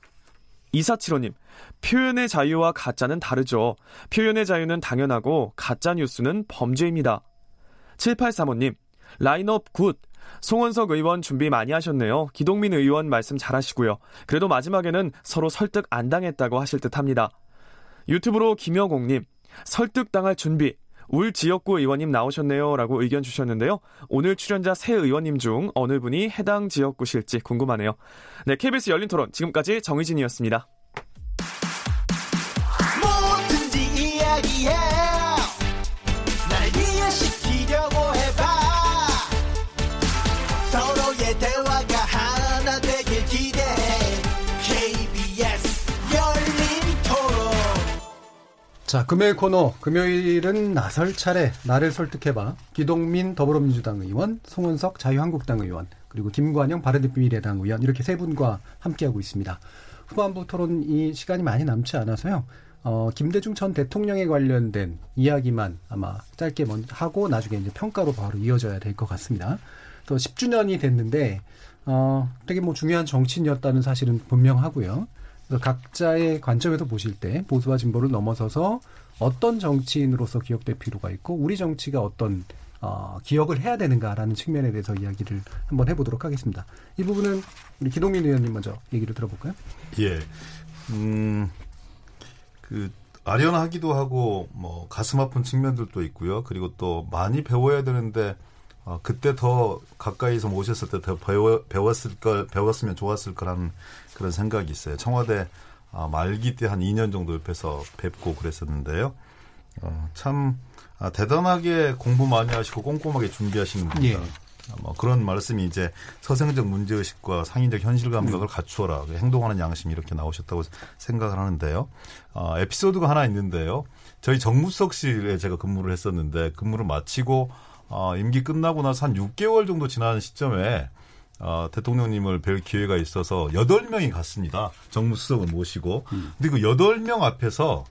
2475님, 표현의 자유와 가짜는 다르죠. 표현의 자유는 당연하고 가짜 뉴스는 범죄입니다. 7835님, 라인업 good. 송언석 의원 준비 많이 하셨네요. 기동민 의원 말씀 잘하시고요. 그래도 마지막에는 서로 설득 안 당했다고 하실 듯 합니다. 유튜브로 김여공님, 설득당할 준비. 울 지역구 의원님 나오셨네요. 라고 의견 주셨는데요. 오늘 출연자 새 의원님 중 어느 분이 해당 지역구실지 궁금하네요. 네, KBS 열린 토론 지금까지 정의진이었습니다. 뭐든지 이야기해 자, 금요일 코너. 금요일은 나설 차례. 나를 설득해봐. 기동민 더불어민주당 의원, 송은석 자유한국당 의원, 그리고 김관영 바른미래당 의원 이렇게 세 분과 함께하고 있습니다. 후반부 토론 이 시간이 많이 남지 않아서요. 어, 김대중 전 대통령에 관련된 이야기만 아마 짧게 먼저 하고 나중에 이제 평가로 바로 이어져야 될 것 같습니다. 또 10주년이 됐는데 어, 되게 뭐 중요한 정치인이었다는 사실은 분명하고요. 그래서 각자의 관점에서 보실 때 보수와 진보를 넘어서서 어떤 정치인으로서 기억될 필요가 있고 우리 정치가 어떤 어, 기억을 해야 되는가라는 측면에 대해서 이야기를 한번 해보도록 하겠습니다. 이 부분은 우리 기동민 의원님 먼저 얘기를 들어볼까요? 예. 음, 그, 아련하기도 하고, 뭐, 가슴 아픈 측면들도 있고요. 그리고 또 많이 배워야 되는데, 어, 그때 더 가까이서 모셨을 때 더 배워, 배웠을 걸, 배웠으면 좋았을 거라는 그런 생각이 있어요. 청와대 아, 말기 때 한 2년 정도 옆에서 뵙고 그랬었는데요. 어, 참, 아, 대단하게 공부 많이 하시고 꼼꼼하게 준비하시는 분이다. 예. 아, 뭐 그런 말씀이 이제 서생적 문제의식과 상인적 현실 감각을 갖추어라. 행동하는 양심이 이렇게 나오셨다고 생각을 하는데요. 어, 에피소드가 하나 있는데요. 저희 정무석실에 제가 근무를 했었는데 근무를 마치고 어, 임기 끝나고 나서 한 6개월 정도 지난 시점에 어, 대통령님을 뵐 기회가 있어서 8명이 갔습니다. 정무수석을 모시고. 근데 그 8명 앞에서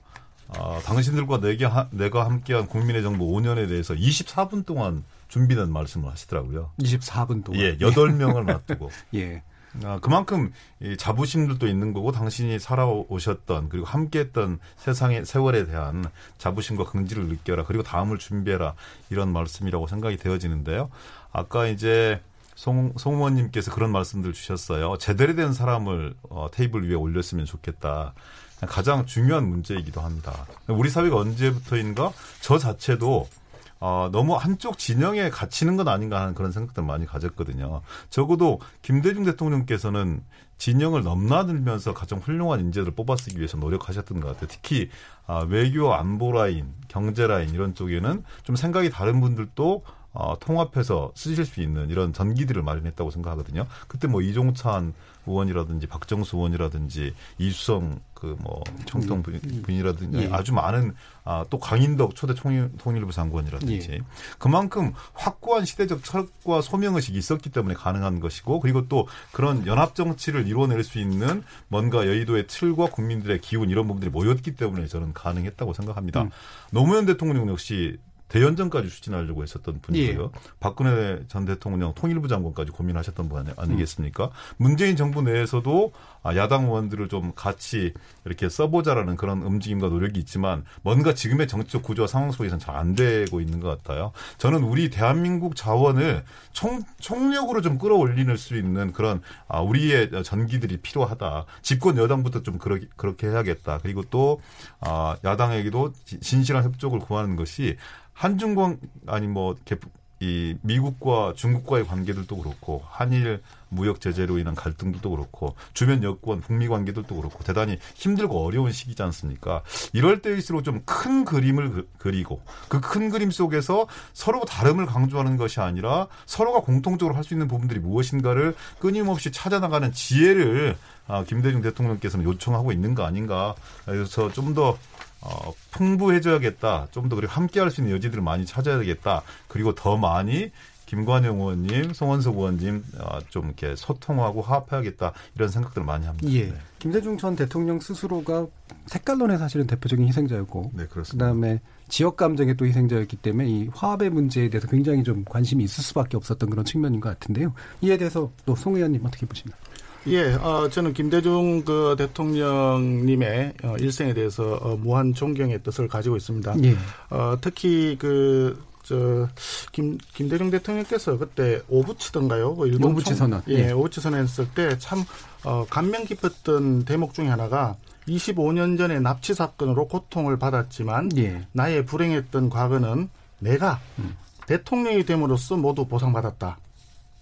어, 당신들과 내가, 내가 함께한 국민의 정부 5년에 대해서 24분 동안 준비된 말씀을 하시더라고요. 24분 동안. 예, 8명을 놔두고. 예. 아, 그만큼 이 자부심들도 있는 거고 당신이 살아오셨던 그리고 함께했던 세상의 세월에 대한 자부심과 긍지를 느껴라 그리고 다음을 준비해라 이런 말씀이라고 생각이 되어지는데요. 아까 이제 송, 송 의원님께서 그런 말씀들 주셨어요. 제대로 된 사람을 어, 테이블 위에 올렸으면 좋겠다. 가장 중요한 문제이기도 합니다. 우리 사회가 언제부터인가 저 자체도 어, 너무 한쪽 진영에 갇히는 건 아닌가 하는 그런 생각들 많이 가졌거든요. 적어도 김대중 대통령께서는 진영을 넘나들면서 가장 훌륭한 인재들을 뽑아쓰기 위해서 노력하셨던 것 같아요. 특히 아, 외교 안보 라인, 경제 라인 이런 쪽에는 좀 생각이 다른 분들도 어, 통합해서 쓰실 수 있는 이런 전기들을 마련했다고 생각하거든요. 그때 뭐 이종찬 의원이라든지 박정수 의원이라든지 이수성 그 뭐 청통 분- 분이라든지 예. 아주 많은 아, 또 강인덕 초대 통일, 통일부 장관이라든지 예. 그만큼 확고한 시대적 철학과 소명의식이 있었기 때문에 가능한 것이고 그리고 또 그런 연합 정치를 이루어낼 수 있는 뭔가 여의도의 틀과 국민들의 기운 이런 부분들이 모였기 때문에 저는 가능했다고 생각합니다. 음. 노무현 대통령 역시 대연정까지 추진하려고 했었던 분이고요. 예. 박근혜 전 대통령 통일부 장관까지 고민하셨던 분 아니, 아니겠습니까? 문재인 정부 내에서도 아, 야당 의원들을 좀 같이 이렇게 써보자라는 그런 움직임과 노력이 있지만 뭔가 지금의 정치적 구조와 상황 속에서는 잘 안 되고 있는 것 같아요. 저는 우리 대한민국 자원을 총, 총력으로 좀 끌어올리는 수 있는 그런 아, 우리의 전기들이 필요하다. 집권 여당부터 좀 그렇게, 그렇게 해야겠다. 그리고 또 아, 야당에게도 지- 진실한 협조를 구하는 것이 한중권 아니 뭐 이 미국과 중국과의 관계들도 그렇고 한일 무역 제재로 인한 갈등들도 그렇고 주변 여권 북미 관계들도 그렇고 대단히 힘들고 어려운 시기지 않습니까? 이럴 때일수록 좀 큰 그림을 그- 그리고 그 큰 그림 속에서 서로 다름을 강조하는 것이 아니라 서로가 공통적으로 할 수 있는 부분들이 무엇인가를 끊임없이 찾아나가는 지혜를 아, 김대중 대통령께서는 요청하고 있는 거 아닌가. 그래서 좀더 어, 풍부해져야겠다. 좀 더 그리고 함께 할 수 있는 여지들을 많이 찾아야겠다. 그리고 더 많이 김관영 의원님, 송원석 의원님 어, 좀 이렇게 소통하고 화합해야겠다. 이런 생각들을 많이 합니다. 예. 네. 김대중 전 대통령 스스로가 색깔론의 사실은 대표적인 희생자였고 네, 그렇습니다. 그다음에 지역 감정의 또 희생자였기 때문에 이 화합의 문제에 대해서 굉장히 좀 관심이 있을 수밖에 없었던 그런 측면인 것 같은데요. 이에 대해서 또 송 의원님 어떻게 보십니까? 예, 어, 저는 김대중 그 대통령님의 어, 일생에 대해서 어, 무한 존경의 뜻을 가지고 있습니다. 예. 어, 특히 그, 저, 김, 김대중 대통령께서 그때 오부치던가요? 그 일본 오부치 총- 선언. 예, 예. 오부치 선언 했을 때 참, 어, 감명 깊었던 대목 중에 하나가 25년 전에 납치 사건으로 고통을 받았지만 예. 나의 불행했던 과거는 내가 음. 대통령이 됨으로써 모두 보상받았다.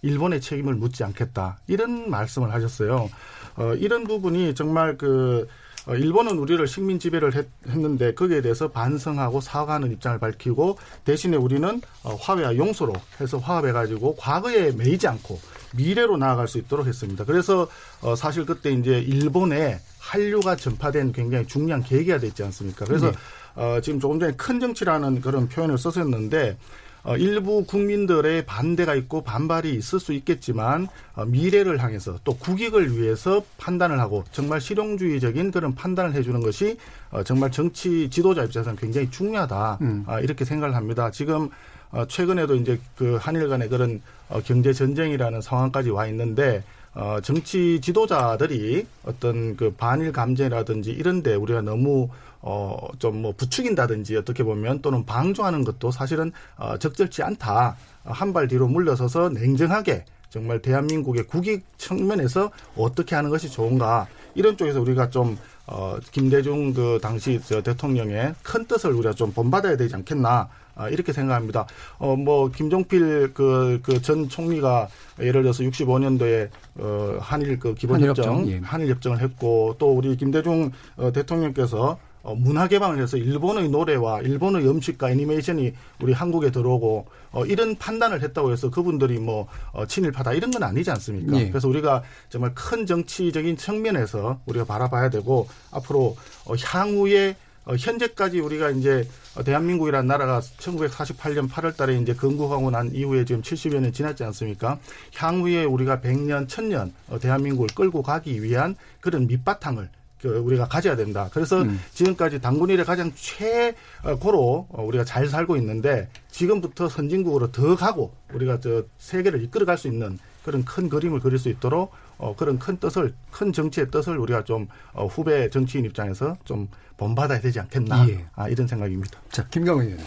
일본의 책임을 묻지 않겠다. 이런 말씀을 하셨어요. 어, 이런 부분이 정말 그 어, 일본은 우리를 식민 지배를 했, 는데 거기에 대해서 반성하고 사과하는 입장을 밝히고 대신에 우리는 어, 화해와 용서로 해서 화합해가지고 과거에 매이지 않고 미래로 나아갈 수 있도록 했습니다. 그래서 어, 사실 그때 이제 일본에 한류가 전파된 굉장히 중요한 계기가 됐지 않습니까? 그래서 네. 어, 지금 조금 전에 큰 정치라는 그런 표현을 썼었는데 어, 일부 국민들의 반대가 있고 반발이 있을 수 있겠지만 어, 미래를 향해서 또 국익을 위해서 판단을 하고 정말 실용주의적인 그런 판단을 해주는 것이 어, 정말 정치 지도자 입장에서는 굉장히 중요하다 음. 아, 이렇게 생각을 합니다. 지금 어, 최근에도 이제 그 한일 간의 그런 어, 경제 전쟁이라는 상황까지 와 있는데 어, 정치 지도자들이 어떤 그 반일 감정이라든지 이런데 우리가 너무 어, 좀 뭐 부추긴다든지 어떻게 보면 또는 방조하는 것도 사실은 어, 적절치 않다. 한 발 뒤로 물러서서 냉정하게 정말 대한민국의 국익 측면에서 어떻게 하는 것이 좋은가 이런 쪽에서 우리가 좀 어, 김대중 그 당시 저 대통령의 큰 뜻을 우리가 좀 본받아야 되지 않겠나 아, 이렇게 생각합니다. 어, 뭐, 김종필 그, 그 전 총리가 예를 들어서 65년도에 어, 한일 그 기본협정, 한일 협정, 예. 한일 협정을 했고 또 우리 김대중 어, 대통령께서 어, 문화 개방을 해서 일본의 노래와 일본의 음식과 애니메이션이 우리 한국에 들어오고 어, 이런 판단을 했다고 해서 그분들이 뭐 어, 친일파다 이런 건 아니지 않습니까? 예. 그래서 우리가 정말 큰 정치적인 측면에서 우리가 바라봐야 되고 앞으로 어, 향후에 어, 현재까지 우리가 이제 어, 대한민국이라는 나라가 1948년 8월 달에 이제 건국하고 난 이후에 지금 70여 년 지났지 않습니까? 향후에 우리가 100년, 1000년 어, 대한민국을 끌고 가기 위한 그런 밑바탕을 그 우리가 가져야 된다. 그래서 음. 지금까지 당군일에 가장 최고로 어, 우리가 잘 살고 있는데 지금부터 선진국으로 더 가고 우리가 저 세계를 이끌어갈 수 있는 그런 큰 그림을 그릴 수 있도록 어, 그런 큰 뜻을 큰 정치의 뜻을 우리가 좀 어, 후배 정치인 입장에서 좀 본받아야 되지 않겠나 예. 아, 이런 생각입니다. 자, 김경은 의원.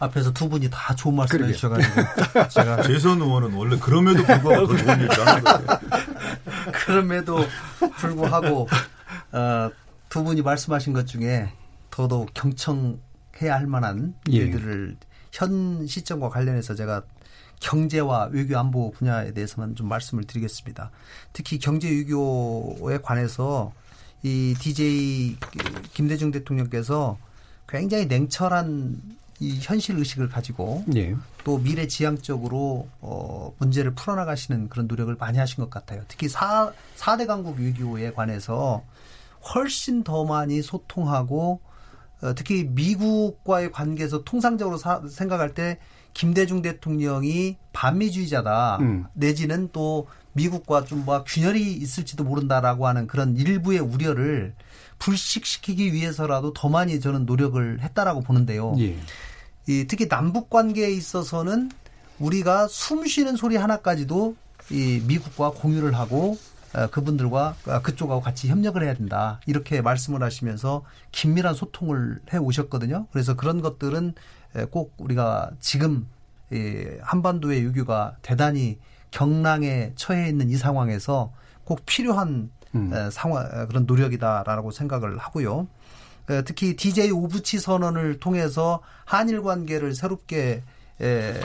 앞에서 두 분이 다 좋은 말씀. 해주셔가지고 제가 재선 의원은 원래 그럼에도 불구하고 더 좋은 얘기를 하는 거예요. 그럼에도 불구하고 어, 두 분이 말씀하신 것 중에 더더욱 경청해야 할 만한 예. 일들을 현 시점과 관련해서 제가 경제와 외교 안보 분야에 대해서만 좀 말씀을 드리겠습니다. 특히 경제 외교에 관해서 이 DJ 김대중 대통령께서 굉장히 냉철한 이 현실 의식을 가지고 예. 또 미래 지향적으로 어 문제를 풀어나가시는 그런 노력을 많이 하신 것 같아요. 특히 사 4대 강국 외교에 관해서 훨씬 더 많이 소통하고 어, 특히 미국과의 관계에서 통상적으로 사- 생각할 때 김대중 대통령이 반미주의자다 음. 내지는 또 미국과 좀 뭐 균열이 있을지도 모른다라고 하는 그런 일부의 우려를 불식시키기 위해서라도 더 많이 저는 노력을 했다라고 보는데요. 예. 이 특히 남북 관계에 있어서는 우리가 숨 쉬는 소리 하나까지도 이 미국과 공유를 하고 어, 그분들과 어, 그쪽하고 같이 협력을 해야 된다 이렇게 말씀을 하시면서 긴밀한 소통을 해 오셨거든요. 그래서 그런 것들은 에, 꼭 우리가 지금 이 한반도의 외교가 대단히 경랑에 처해 있는 이 상황에서 꼭 필요한 음. 에, 상황 에, 그런 노력이다라고 생각을 하고요. 에, 특히 DJ 오부치 선언을 통해서 한일 관계를 새롭게 에,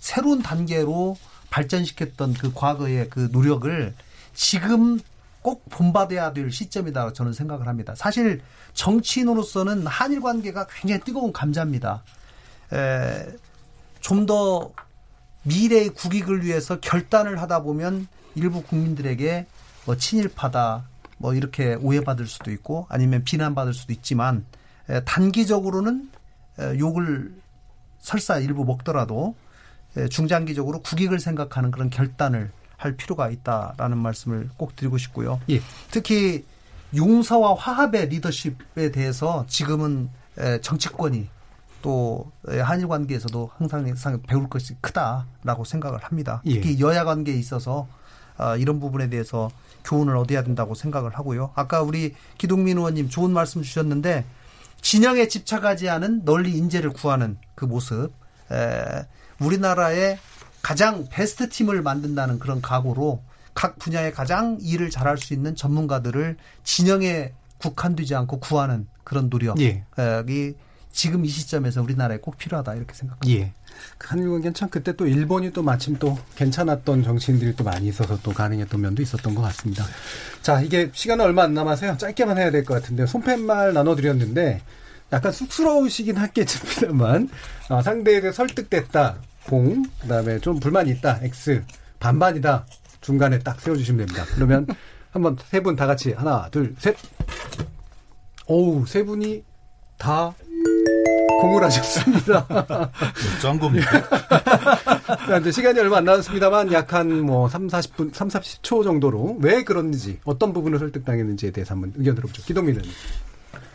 새로운 단계로 발전시켰던 그 과거의 그 노력을 지금 꼭 본받아야 될 시점이다 저는 생각을 합니다. 사실 정치인으로서는 한일 관계가 굉장히 뜨거운 감자입니다. 좀 더 미래의 국익을 위해서 결단을 하다 보면 일부 국민들에게 뭐 친일파다 뭐 이렇게 오해받을 수도 있고 아니면 비난받을 수도 있지만 에, 단기적으로는 에, 욕을 설사 일부 먹더라도 에, 중장기적으로 국익을 생각하는 그런 결단을 할 필요가 있다라는 말씀을 꼭 드리고 싶고요. 예. 특히 용서와 화합의 리더십에 대해서 지금은 에, 정치권이 또 한일 관계에서도 항상, 배울 것이 크다라고 생각을 합니다. 예. 특히 여야 관계에 있어서 아, 이런 부분에 대해서 교훈을 얻어야 된다고 생각을 하고요. 아까 우리 기동민 의원님 좋은 말씀 주셨는데 진영에 집착하지 않은 널리 인재를 구하는 그 모습, 에, 우리나라의 가장 베스트 팀을 만든다는 그런 각오로 각 분야에 가장 일을 잘할 수 있는 전문가들을 진영에 국한되지 않고 구하는 그런 노력이 예. 지금 이 시점에서 우리나라에 꼭 필요하다 이렇게 생각합니다. 예. 한일 관계는 참 그때 또 일본이 또 마침 또 괜찮았던 정치인들이 또 많이 있어서 또 가능했던 면도 있었던 것 같습니다. 자, 이게 시간은 얼마 안 남아서요. 짧게만 해야 될 것 같은데 손팻말 나눠드렸는데 약간 쑥스러우시긴 하겠습니다만 어, 상대에 대해 설득됐다. 공, 그다음에 좀 불만이 있다. X, 반반이다. 중간에 딱 세워주시면 됩니다. 그러면 한번 세 분 다 같이 하나, 둘, 셋. 오우, 세 분이 다 공을 하셨습니다. 짠 겁니까? 자, 이제 시간이 얼마 안 남았습니다만 약 한 뭐 3, 40분, 3, 40초 정도로 왜 그런지 어떤 부분을 설득당했는지에 대해서 한번 의견 들어보죠. 기동민은.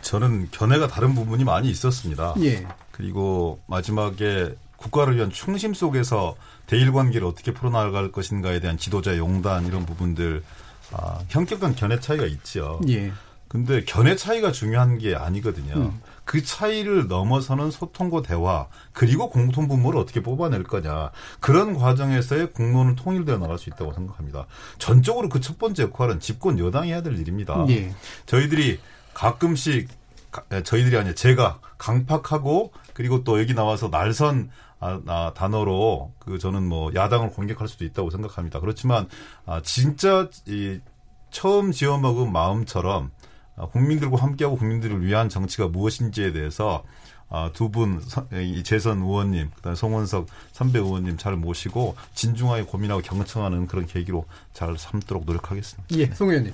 저는 견해가 다른 부분이 많이 있었습니다. 예. 그리고 마지막에 국가를 위한 충심 속에서 대일 관계를 어떻게 풀어나갈 것인가에 대한 지도자의 용단 이런 부분들 아, 현격한 견해 차이가 있죠. 예. 근데 견해 차이가 중요한 게 아니거든요. 음. 그 차이를 넘어서는 소통과 대화 그리고 공통 분모를 어떻게 뽑아낼 거냐 그런 과정에서의 공론은 통일되어 나갈 수 있다고 생각합니다. 전적으로 그 첫 번째 역할은 집권 여당이 해야 될 일입니다. 예. 저희들이 가끔씩 저희들이 아니라 제가 강팍하고 그리고 또 여기 나와서 날선 아, 아, 단어로 그 저는 뭐 야당을 공격할 수도 있다고 생각합니다. 그렇지만 아, 진짜 이 처음 지어먹은 마음처럼 아, 국민들과 함께하고 국민들을 위한 정치가 무엇인지에 대해서 아, 두분 재선 의원님, 그다음에 송원석 선배 의원님 잘 모시고 진중하게 고민하고 경청하는 그런 계기로 잘 삼도록 노력하겠습니다. 예, 송 의원님.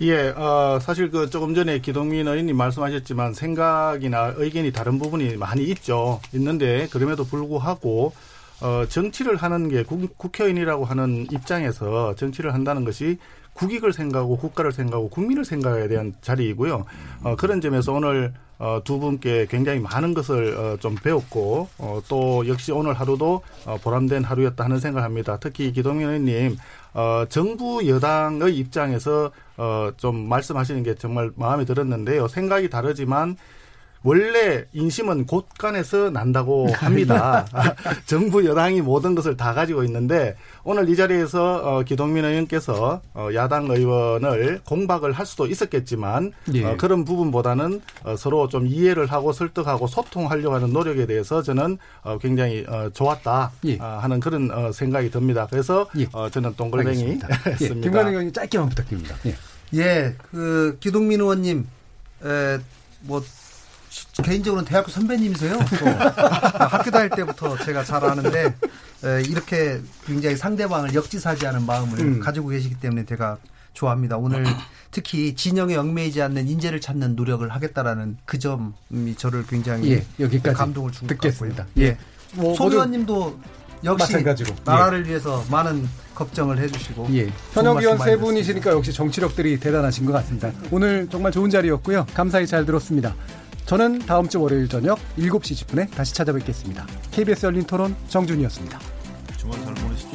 예, 어, 사실 그 조금 전에 기동민 의원님 말씀하셨지만 생각이나 의견이 다른 부분이 많이 있죠. 있는데 그럼에도 불구하고 어, 정치를 하는 게 국, 국회의원이라고 하는 입장에서 정치를 한다는 것이 국익을 생각하고 국가를 생각하고 국민을 생각해야 대한 자리이고요. 어, 그런 점에서 오늘 어, 두 분께 굉장히 많은 것을 어, 좀 배웠고 어, 또 역시 오늘 하루도 어, 보람된 하루였다 하는 생각을 합니다. 특히 기동민 의원님 어, 정부 여당의 입장에서 어, 좀 말씀하시는 게 정말 마음에 들었는데요. 생각이 다르지만 원래 인심은 곳간에서 난다고 합니다. 정부 여당이 모든 것을 다 가지고 있는데 오늘 이 자리에서 어, 기동민 의원께서 어, 야당 의원을 공박을 할 수도 있었겠지만 예. 어, 그런 부분보다는 어, 서로 좀 이해를 하고 설득하고 소통하려고 하는 노력에 대해서 저는 어, 굉장히 어, 좋았다 예. 아, 하는 그런 어, 생각이 듭니다. 그래서 예. 어, 저는 동글뱅이. 예, 했습니다. 김관영 의원님 짧게만 부탁드립니다. 예. 예, 그 기동민 의원님, 에, 뭐 시- 개인적으로는 대학교 선배님이세요. 또 학교 다닐 때부터 제가 잘 아는데 에, 이렇게 굉장히 상대방을 역지사지하는 마음을 음. 가지고 계시기 때문에 제가 좋아합니다. 오늘 특히 진영에 얽매이지 않는 인재를 찾는 노력을 하겠다라는 그 점이 저를 굉장히 예, 여기까지 감동을 준것 듣겠습니다. 같고요. 예. 뭐 송 의원님도 역시 마찬가지로. 나라를 위해서 많은 걱정을 해주시고 예. 현역 의원 세 분이시니까 역시 정치력들이 대단하신 것 같습니다. 오늘 정말 좋은 자리였고요. 감사히 잘 들었습니다. 저는 다음 주 월요일 저녁 7시 10분에 다시 찾아뵙겠습니다. KBS 열린 토론 정준이었습니다. 주말 잘 보내십시오.